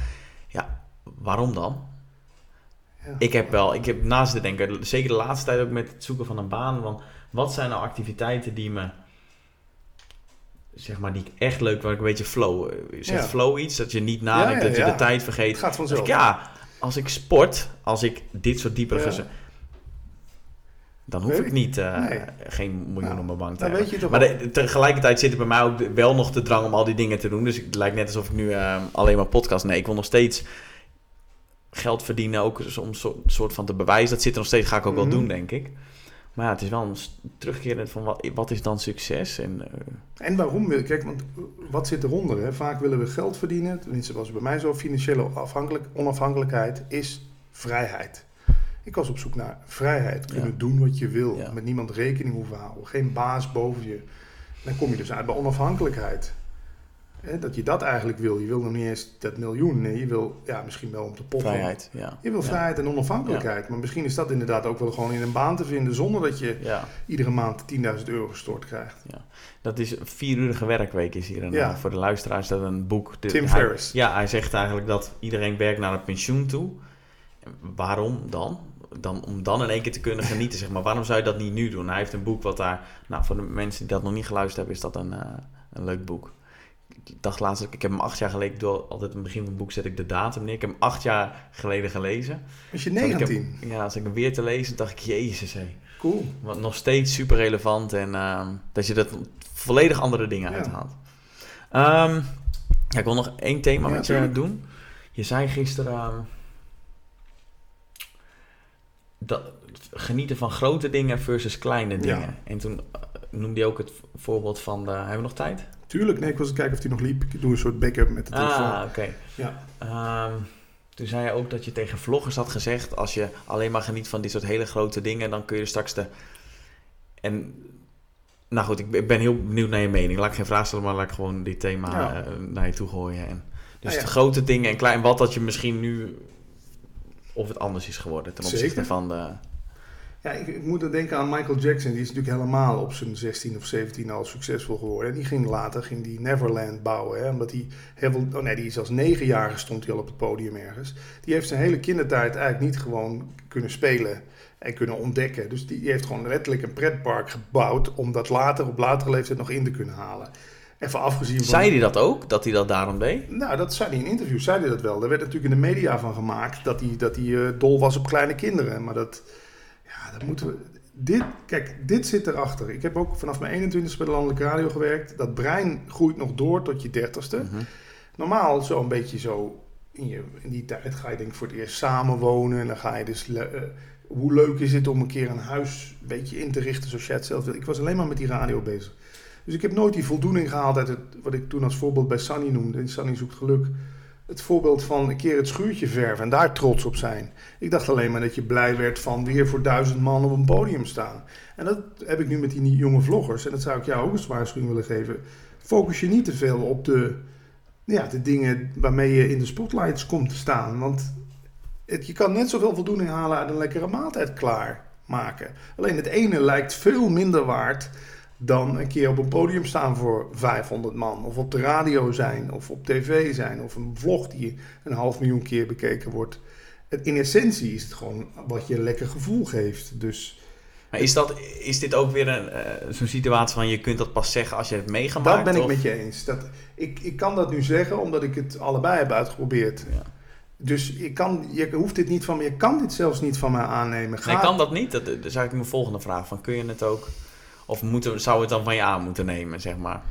Ja. Waarom dan? Ja. Ik heb wel, ik heb naast te denken, zeker de laatste tijd ook met het zoeken van een baan, van wat zijn nou activiteiten die me, zeg maar, die ik echt leuk, waar ik een beetje flow, eh, zegt Ja. flow iets, dat je niet nadenkt, Ja, ja, dat je de tijd vergeet. Het gaat vanzelf. ik, ja, als ik sport, als ik dit soort diepere dan hoef ik ik. niet eh, Nee. geen miljoen Nou, op mijn bank te hebben. weet je toch Maar de- tegelijkertijd zit er bij mij ook wel nog de drang om al die dingen te doen. Dus het lijkt net alsof ik nu eh, alleen maar podcast... Nee, ik wil nog steeds geld verdienen. Ook om een soort, soort van te bewijzen. Dat zit er nog steeds, ga ik ook wel Mhm. doen, denk ik. Maar ja, het is wel een s- terugkeren van wat, wat is dan succes? En, eh, En waarom Kijk, want wat zit eronder? Hè? Vaak willen we geld verdienen. Tenminste, was bij mij zo. Financiële afhankelijk, onafhankelijkheid is vrijheid. Ik was op zoek naar vrijheid. Kunnen Ja. doen wat je wil. Ja. Met niemand rekening hoeven houden. Geen baas boven je. Dan kom je dus uit bij onafhankelijkheid. Hè, dat je dat eigenlijk wil. Je wil nog niet eens dat miljoen. Nee, je wil ja, misschien wel om te poffen. vrijheid, ja. Je wil Ja. vrijheid en onafhankelijkheid. Maar misschien is dat inderdaad ook wel gewoon in een baan te vinden... zonder dat je Ja, iedere maand 10.000 euro gestort krijgt. dat is een vierurige werkweek is hier. Een, Ja. eh, voor de luisteraars is dat een boek. De- Tim hij- Ferriss. Ja, hij zegt eigenlijk dat iedereen werkt naar het pensioen toe. Waarom dan? dan? Om dan in één keer te kunnen genieten, zeg maar. Waarom zou je dat niet nu doen? Hij heeft een boek wat daar... Nou, voor de mensen die dat nog niet geluisterd hebben, is dat een, eh, een leuk boek. Dacht laatst, ik heb hem acht jaar geleden, door altijd in het begin van het boek zet ik de datum neer. Ik heb hem acht jaar geleden gelezen. Was je Zat ik hem- 19? ja, als ik hem weer te lezen, dacht ik, jezus hé. Cool. Want nog steeds super relevant en ehm, dat je er volledig andere dingen Ja. uithaalt. Ehm, ja, ik wil nog één thema Ja, met je doen. Je zei gisteren ehm, dat, genieten van grote dingen versus kleine dingen. En toen eh, noemde je ook het voorbeeld van de... Hebben we nog tijd? Tuurlijk, nee, ik was aan het kijken of hij nog liep. Ik doe een soort backup met de telefoon. Ah, oké. Ja. Ehm, toen zei je ook dat je tegen vloggers had gezegd... als je alleen maar geniet van dit soort hele grote dingen... dan kun je straks de... En... Nou goed, ik ben- heel benieuwd naar je mening. Laat ik geen vraag stellen, maar laat ik gewoon dit thema Ja. eh, naar je toe gooien. En, dus Nou ja. de grote dingen en klein... Wat dat je misschien nu... Of het anders is geworden ten opzichte Zeker. van de... Ja, ik, ik moet dan denken aan Michael Jackson. Die is natuurlijk helemaal op zijn 16 of 17 al succesvol geworden. En die ging later ging die Neverland bouwen. Hè, omdat hij heel veel, oh nee, die is als negenjarige stond hij al op het podium ergens. Die heeft zijn hele kindertijd eigenlijk niet gewoon kunnen spelen en kunnen ontdekken. Dus die heeft gewoon letterlijk een pretpark gebouwd om dat later op latere leeftijd nog in te kunnen halen. Even afgezien van... Zei hij dat ook? Dat hij dat daarom deed? Nou, dat zei hij in interviews, zei hij dat wel. Er werd natuurlijk in de media van gemaakt dat hij, dat hij eh, dol was op kleine kinderen. Maar dat, ja, dat moeten we... Dit, kijk, dit zit erachter. Ik heb ook vanaf mijn 21ste bij de Landelijke Radio gewerkt. Dat brein groeit nog door tot je 30ste. Mhm. Normaal zo'n beetje zo... In, je, in die tijd ga je denk ik voor het eerst samenwonen. En dan ga je dus... eh, hoe leuk is het om een keer een huis een beetje in te richten zoals jij het zelf wil. Ik was alleen maar met die radio bezig. Dus ik heb nooit die voldoening gehaald uit het, wat ik toen als voorbeeld bij Sunny noemde. In Sunny zoekt geluk. Het voorbeeld van een keer het schuurtje verven en daar trots op zijn. Ik dacht alleen maar dat je blij werd van weer voor duizend man op een podium staan. En dat heb ik nu met die jonge vloggers. En dat zou ik jou ook een waarschuwing willen geven. Focus je niet te veel op de, ja, de dingen waarmee je in de spotlights komt te staan. Want je kan net zoveel voldoening halen uit een lekkere maaltijd klaarmaken. Alleen het ene lijkt veel minder waard dan een keer op een podium staan voor 500 man. Of op de radio zijn, of op tv zijn, of een vlog die een half miljoen keer bekeken wordt. Het, in essentie is het gewoon wat je een lekker gevoel geeft. Dus Maar is, dat, is dit ook weer een, eh, zo'n situatie van je kunt dat pas zeggen als je het hebt meegemaakt? dat ben ik of- met je eens. Dat, ik, ik kan dat nu zeggen omdat ik het allebei heb uitgeprobeerd. Ja. Dus ik kan, je hoeft dit niet van me, je kan dit zelfs niet van mij aannemen. Ga- Nee, kan dat niet? Dat, dat is eigenlijk mijn volgende vraag. Van, kun je het ook... Of moeten, zou het dan van je aan moeten nemen, zeg maar?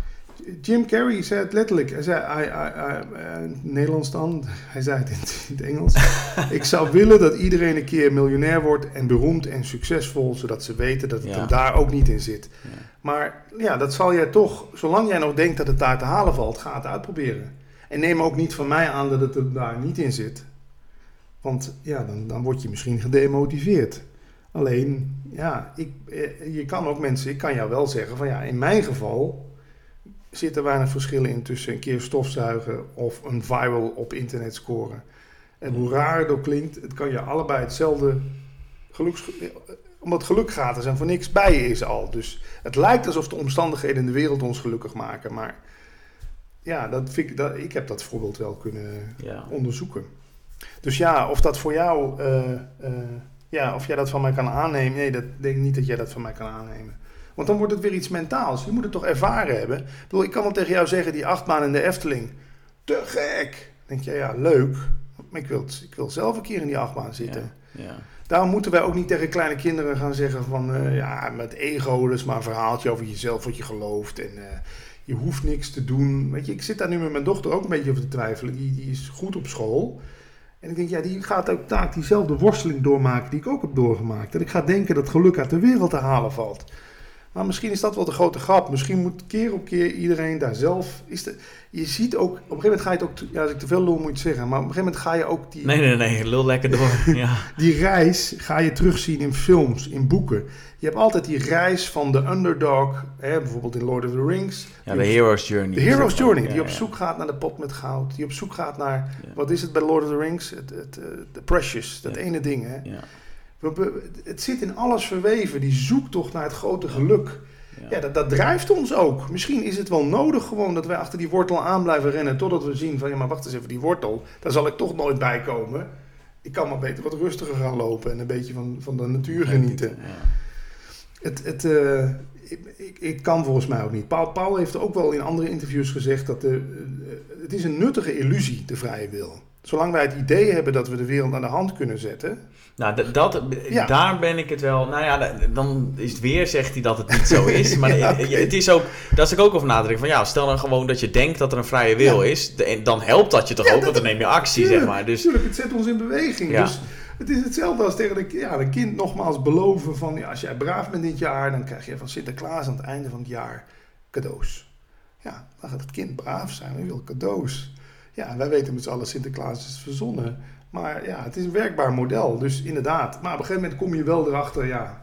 Jim Carrey zei het letterlijk. Hij zei, I, I, I- eh, Nederlands dan, hij zei het in het, in het Engels. ik zou willen dat iedereen een keer miljonair wordt en beroemd en succesvol, zodat ze weten dat het Ja. hem daar ook niet in zit. Ja. Maar ja, dat zal jij toch, zolang jij nog denkt dat het daar te halen valt, ga het uitproberen. En neem ook niet van mij aan dat het er daar niet in zit. Want ja, dan, dan word je misschien gedemotiveerd. Alleen, ja, ik, eh, je kan ook mensen, ik kan jou wel zeggen van ja, in mijn geval zit er weinig verschil in tussen een keer stofzuigen of een viral op internet scoren. En hoe raar het ook klinkt, het kan je allebei hetzelfde geluks... Omdat geluk gratis en voor niks bij je is al. Dus het lijkt alsof de omstandigheden in de wereld ons gelukkig maken. Maar ja, dat vind ik, dat, ik heb dat voorbeeld wel kunnen Ja. onderzoeken. Dus ja, of dat voor jou, eh, eh, ja, of jij dat van mij kan aannemen. Nee, dat denk ik niet dat jij dat van mij kan aannemen. Want dan wordt het weer iets mentaals. Je moet het toch ervaren hebben. Ik, bedoel, ik kan wel tegen jou zeggen, die achtbaan in de Efteling. Te gek. Dan denk je, ja, leuk. Maar ik wil, ik wil zelf een keer in die achtbaan zitten. Ja. Daarom moeten wij ook niet tegen kleine kinderen gaan zeggen van... eh, ja, met ego, is maar een verhaaltje over jezelf, wat je gelooft. En eh, je hoeft niks te doen. Weet je, ik zit daar nu met mijn dochter ook een beetje over te twijfelen. Die, die is goed op school. En ik denk, ja, die gaat ook taak diezelfde worsteling doormaken die ik ook heb doorgemaakt. Dat ik ga denken dat geluk uit de wereld te halen valt. Maar misschien is dat wel de grote grap. Misschien moet keer op keer iedereen daar zelf... Is de, je ziet ook... Op een gegeven moment ga je het ook... Ja, als ik te veel lul moet zeggen. Maar op een gegeven moment ga je ook die... Nee, nee, nee. Lul lekker door. ja. Die reis ga je terugzien in films, in boeken. Je hebt altijd die reis van de underdog, hè, bijvoorbeeld in Lord of the Rings. ja, de Hero's Journey. de hero's journey, Ja, die op zoek gaat naar de pot met goud. Die op zoek gaat naar, wat is het bij Lord of the Rings? Het, het, eh, de precious, dat ene ding. Hè? Ja. Het zit in alles verweven, die zoektocht naar het grote geluk. Ja. Ja, dat, dat drijft ons ook. Misschien is het wel nodig gewoon dat wij achter die wortel aan blijven rennen... totdat we zien van, ja maar wacht eens even, die wortel, daar zal ik toch nooit bij komen. Ik kan maar beter wat rustiger gaan lopen en een beetje van, van de natuur genieten. Ja. Het, het, eh, ik, ik, kan volgens mij ook niet. Paul, Paul heeft ook wel in andere interviews gezegd dat de, eh, het is een nuttige illusie, de vrije wil. Zolang wij het idee hebben dat we de wereld aan de hand kunnen zetten. Nou, dat, daar ben ik het wel. Nou ja, dan is het weer, zegt hij dat het niet zo is. Maar het is ook, dat is ik ook over nadenken. Van ja, stel dan gewoon dat je denkt dat er een vrije wil is. Dan helpt dat je toch ook, want dan neem je actie, zeg maar. Dus, tuurlijk, het zet ons in beweging. Dus het is hetzelfde als tegen de, ja, een kind nogmaals beloven van... Ja, als jij braaf bent dit jaar, dan krijg je van Sinterklaas aan het einde van het jaar cadeaus. Ja, dan gaat het kind braaf zijn, hij wil cadeaus. Ja, wij weten met z'n allen Sinterklaas is verzonnen. Maar ja, het is een werkbaar model. Dus inderdaad. Maar op een gegeven moment kom je wel erachter, ja.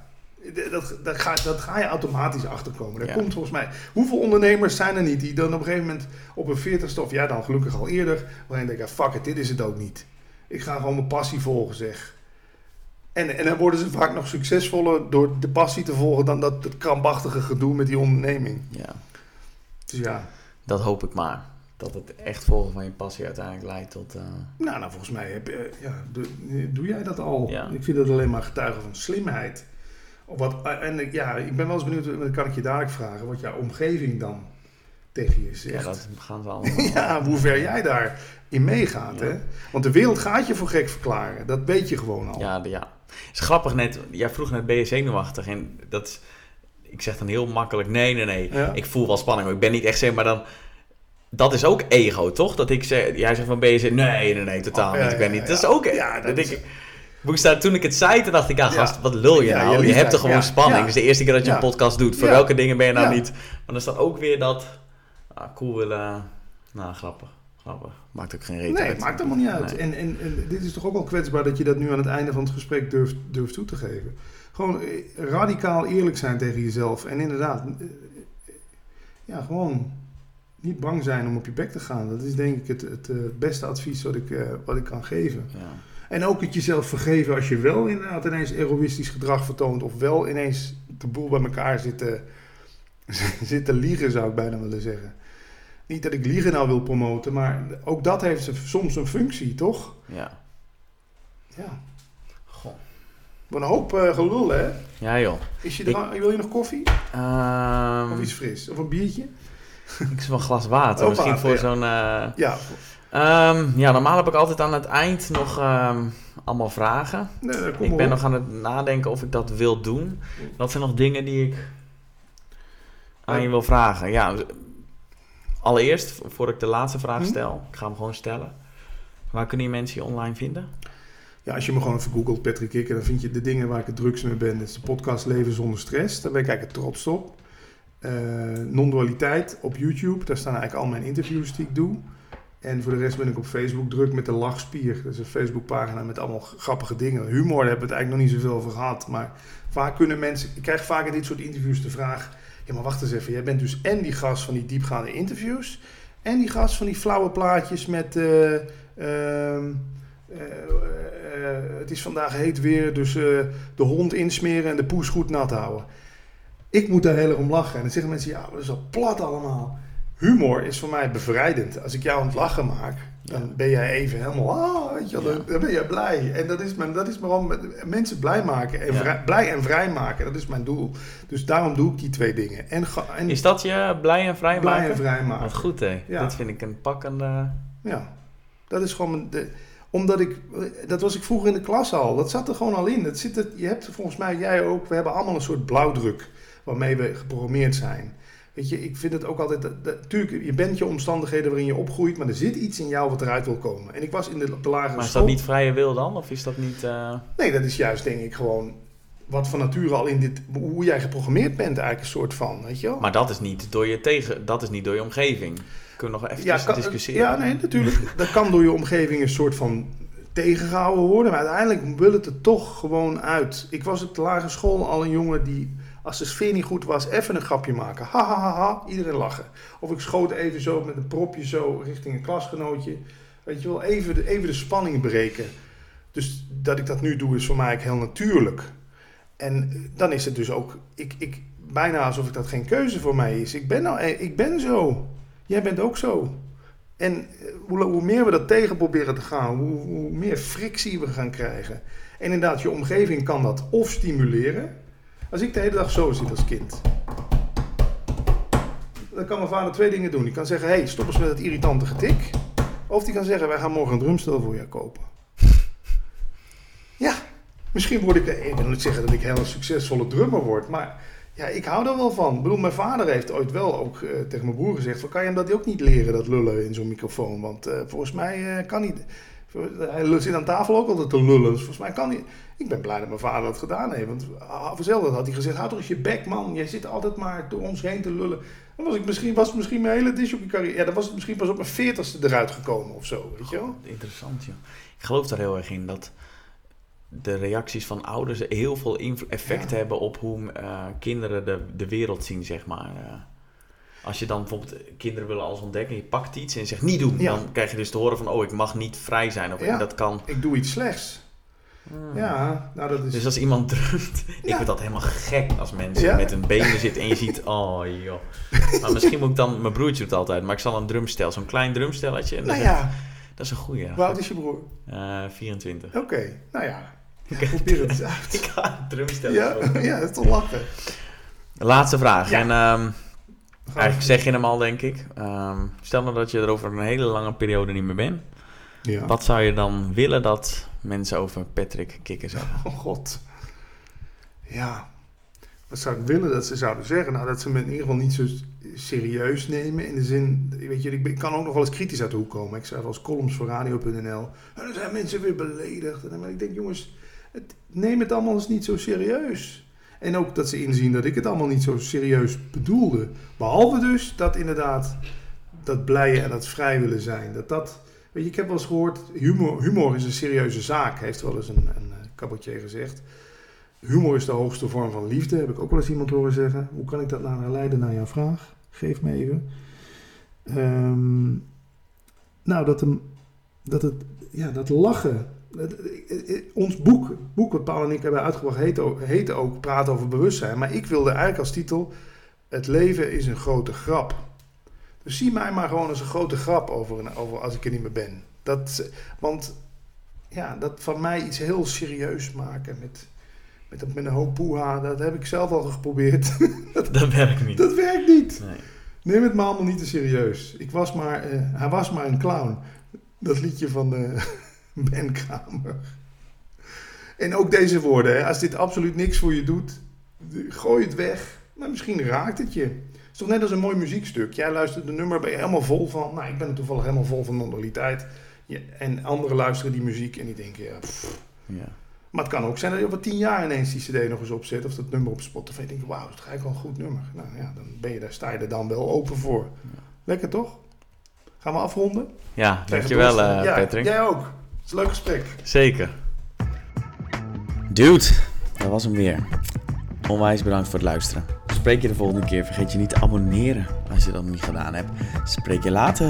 Dat, dat, ga, dat ga je automatisch achterkomen. Er komt volgens mij. Hoeveel ondernemers zijn er niet die dan op een gegeven moment op een 40 of ja, dan gelukkig al eerder, waarin denken: fuck it, dit is het ook niet. Ik ga gewoon mijn passie volgen, zeg. En, en dan worden ze vaak nog succesvoller door de passie te volgen dan dat het krampachtige gedoe met die onderneming. Ja. Dus ja. Dat hoop ik maar dat het echt volgen van je passie uiteindelijk leidt tot... Uh... Nou, nou, volgens mij heb, ja, doe, doe, jij dat al. Ik vind dat alleen maar getuigen van slimheid. Of wat, en ja, ik ben wel eens benieuwd, dan kan ik je dadelijk vragen, wat jouw omgeving dan tegen je zegt. Ja, dat gaan we allemaal. ja, hoe ver jij daarin meegaat, hè? Want de wereld gaat je voor gek verklaren, dat weet je gewoon al. Ja, ja. Het is grappig net, jij vroeg net, ben je zenuwachtig? En dat ik zeg dan heel makkelijk, nee, nee, nee. Ik voel wel spanning, ik ben niet echt zeg maar dan dat is ook ego, toch? Dat ik zeg, jij zegt van ben je nee, nee, nee, totaal oh, niet. Ik ben niet. Dat is ook. Ja, dat, ik. toen ik het zei, toen dacht ik, ja, gast, wat lul je nou? Je, hebt er gewoon spanning. Het is de eerste keer dat je een podcast doet. Voor welke dingen ben je nou niet? Maar dan staat ook weer dat, ah, cool willen, nou, grappig. Grappig. Maakt ook geen reden nee, uit. maakt allemaal niet uit. En, en, en, dit is toch ook wel kwetsbaar dat je dat nu aan het einde van het gesprek durft, durft toe te geven. Gewoon eh, radicaal eerlijk zijn tegen jezelf. En inderdaad, eh, ja, gewoon niet bang zijn om op je bek te gaan. Dat is denk ik het, het uh, beste advies wat ik, uh, wat ik kan geven. Ja. En ook het jezelf vergeven als je wel inderdaad ineens egoïstisch gedrag vertoont. Of wel ineens de boel bij elkaar zit te, zit te liegen, zou ik bijna willen zeggen. Niet dat ik liegen nou wil promoten, maar ook dat heeft soms een functie, toch? Ja. Ja. Goh. Wat een hoop uh, gelul, hè? Ja, joh. Is je wil je nog koffie? Um... Of iets fris? Of een biertje? Ik een glas water. Misschien voor zo'n... Uh... Ja. Um, ja, normaal heb ik altijd aan het eind nog um, allemaal vragen. Nee, ik ben nog aan het nadenken of ik dat wil doen. Dat zijn nog dingen die ik aan je wil vragen. Ja, allereerst, voordat ik de laatste vraag hm? stel, ik ga hem gewoon stellen. Waar kunnen je mensen je online vinden? Ja, als je me gewoon even googelt, Patrick Kikker, dan vind je de dingen waar ik het drukst mee ben. Dat is de podcast Leven zonder stress. Daar ben ik eigenlijk trots op. Uh, non-dualiteit op YouTube. Daar staan eigenlijk al mijn interviews die ik doe. En voor de rest ben ik op Facebook druk met de lachspier. Dat is een Facebookpagina met allemaal grappige dingen. Humor, daar hebben we het eigenlijk nog niet zoveel over gehad. Maar vaak kunnen mensen... Ik krijg vaak in dit soort interviews de vraag... Ja, maar wacht eens even. Jij bent dus en die gast van die diepgaande interviews... en die gast van die flauwe plaatjes met... Uh, het is vandaag heet weer, dus de hond insmeren en de poes goed nat houden. Ik moet daar heel erg om lachen. En dan zeggen mensen, ja, dat is al plat allemaal. Humor is voor mij bevrijdend. Als ik jou aan het lachen maak, dan ben jij even helemaal, ah, weet je, dan, dan, ben je blij. En dat is, mijn, dat is waarom mensen blij maken. En vrij, blij en vrij maken, dat is mijn doel. Dus daarom doe ik die twee dingen. En, en is dat je blij en vrij blij maken? Blij en vrij maken. Wat goed, hè? Dat vind ik een pakkende... Ja, dat is gewoon... De, omdat ik, dat was ik vroeger in de klas al. Dat zat er gewoon al in. Dat zit je hebt volgens mij, jij ook, we hebben allemaal een soort blauwdruk waarmee we geprogrammeerd zijn. Weet je, ik vind het ook altijd. Natuurlijk, je bent je omstandigheden waarin je opgroeit, maar er zit iets in jou wat eruit wil komen. En ik was in de, de lagere Maar is dat niet vrije wil dan? Of is dat niet. Uh... Nee, dat is juist, denk ik, gewoon. Wat van nature al in dit. Hoe jij geprogrammeerd bent, eigenlijk een soort van. Weet je wel? Maar dat is niet door je tegen. Dat is niet door je omgeving. Kunnen we nog even ja, discussiëren? Ja, nee, natuurlijk. dat kan door je omgeving een soort van tegengehouden worden. Maar uiteindelijk wil het er toch gewoon uit. Ik was op de lagere school al een jongen die als de sfeer niet goed was, even een grapje maken. Ha, ha, ha, ha, iedereen lachen. Of ik schoot even zo met een propje zo richting een klasgenootje. Weet je wel, even de, even de spanning breken. Dus dat ik dat nu doe is voor mij heel natuurlijk. En dan is het dus ook, ik, ik, bijna alsof ik dat geen keuze voor mij is. Ik ben, nou, eh, ik ben zo. Jij bent ook zo. En eh, hoe, hoe meer we dat tegen proberen te gaan, hoe, hoe meer frictie we gaan krijgen. En inderdaad, je omgeving kan dat of stimuleren als ik de hele dag zo zit als kind, dan kan mijn vader twee dingen doen. Die kan zeggen, hey, stop eens met het irritante getik. Of die kan zeggen, wij gaan morgen een drumstel voor je kopen. ja, misschien word ik, ik wil niet zeggen dat ik hele succesvolle drummer word, maar ja, ik hou er wel van. Ik bedoel, mijn vader heeft ooit wel ook eh, tegen mijn broer gezegd, van, kan je hem dat ook niet leren, dat lullen in zo'n microfoon? Want uh, volgens mij uh, kan niet. Hij zit aan tafel ook altijd te lullen. Dus volgens mij kan hij. Ik ben blij dat mijn vader dat gedaan heeft. Want vanzelf had hij gezegd: houd toch eens je bek, man. Jij zit altijd maar door ons heen te lullen. Dan was, ik misschien, was het misschien mijn hele disjockey carrière. Ja, dan was het misschien pas op mijn veertigste eruit gekomen of zo. Weet je wel? interessant, joh. Ik geloof daar heel erg in dat de reacties van ouders heel veel effect ja. hebben op hoe uh, kinderen de, de wereld zien, zeg maar. Als je dan bijvoorbeeld kinderen willen alles ontdekken, je pakt iets en je zegt niet doen, ja. dan krijg je dus te horen van oh ik mag niet vrij zijn of ja, dat kan. Ik doe iets slechts. Hmm. Ja, nou dat is. Dus als iemand drumt, ik vind dat helemaal gek als mensen met hun benen zitten en je ziet, oh joh. Maar misschien moet ik dan, mijn broertje doet het altijd, maar ik zal een drumstel, zo'n klein drumstelletje. En nou ja. Dat is een goeie. Hoe oud is je broer? Uh, 24. Oké, okay. nou ja. Ik probeer het eens uit. ik ga een. Ja, ja, dat is toch lachen. Laatste vraag. En um, Eigenlijk zeg je hem al, denk ik. Um, stel nou dat je er over een hele lange periode niet meer bent. Ja. Wat zou je dan willen dat mensen over Patrick Kikker zouden? Oh god. Ja. Wat zou ik willen dat ze zouden zeggen? Nou, dat ze me in ieder geval niet zo serieus nemen. In de zin, weet je, ik kan ook nog wel eens kritisch uit de hoek komen. Ik schrijf als columns voor radio.nl. En dan zijn mensen weer beledigd. En dan ik denk, jongens, het, neem het allemaal eens niet zo serieus. En ook dat ze inzien dat ik het allemaal niet zo serieus bedoelde. Behalve dus dat inderdaad dat blijen en dat vrij willen zijn. Dat dat, weet je, ik heb wel eens gehoord, humor, humor is een serieuze zaak, heeft wel eens een, een eh, gezegd. Humor is de hoogste vorm van liefde, heb ik ook wel eens iemand horen zeggen. Hoe kan ik dat nou leiden naar jouw vraag? Geef me even. Um, nou, dat, dat, het, ja, dat lachen ons boek, boek wat Paul en ik hebben uitgebracht, heet ook, heet ook Praten over bewustzijn. Maar ik wilde eigenlijk als titel: Het leven is een grote grap. Dus zie mij maar gewoon als een grote grap over, over als ik er niet meer ben. Dat, want ja, dat van mij iets heel serieus maken met, met, met een hoop poeha, dat heb ik zelf al geprobeerd. dat, dat, werkt niet. Dat werkt niet. Nee. Neem het maar allemaal niet te serieus. Ik was maar, uh, hij was maar een clown. Dat liedje van de. Ben Kramer. En ook deze woorden, hè? als dit absoluut niks voor je doet, gooi het weg. Maar misschien raakt het je. Het is toch net als een mooi muziekstuk. Jij luistert de nummer, ben je helemaal vol van. Nou, ik ben er toevallig helemaal vol van normaliteit. en anderen luisteren die muziek en die denken, ja, ja. Maar het kan ook zijn dat je over tien jaar ineens die cd nog eens opzet. Of dat nummer op Spotify. En denk je, wauw, dat is eigenlijk wel een goed nummer. Nou ja, dan ben je daar, sta je er dan wel open voor. Lekker toch? Gaan we afronden? Ja, dankjewel uh, ja, Patrick. Jij ook is een leuk gesprek. Zeker. Dude, dat was hem weer. Onwijs bedankt voor het luisteren. Spreek je de volgende keer. Vergeet je niet te abonneren als je dat nog niet gedaan hebt. Spreek je later.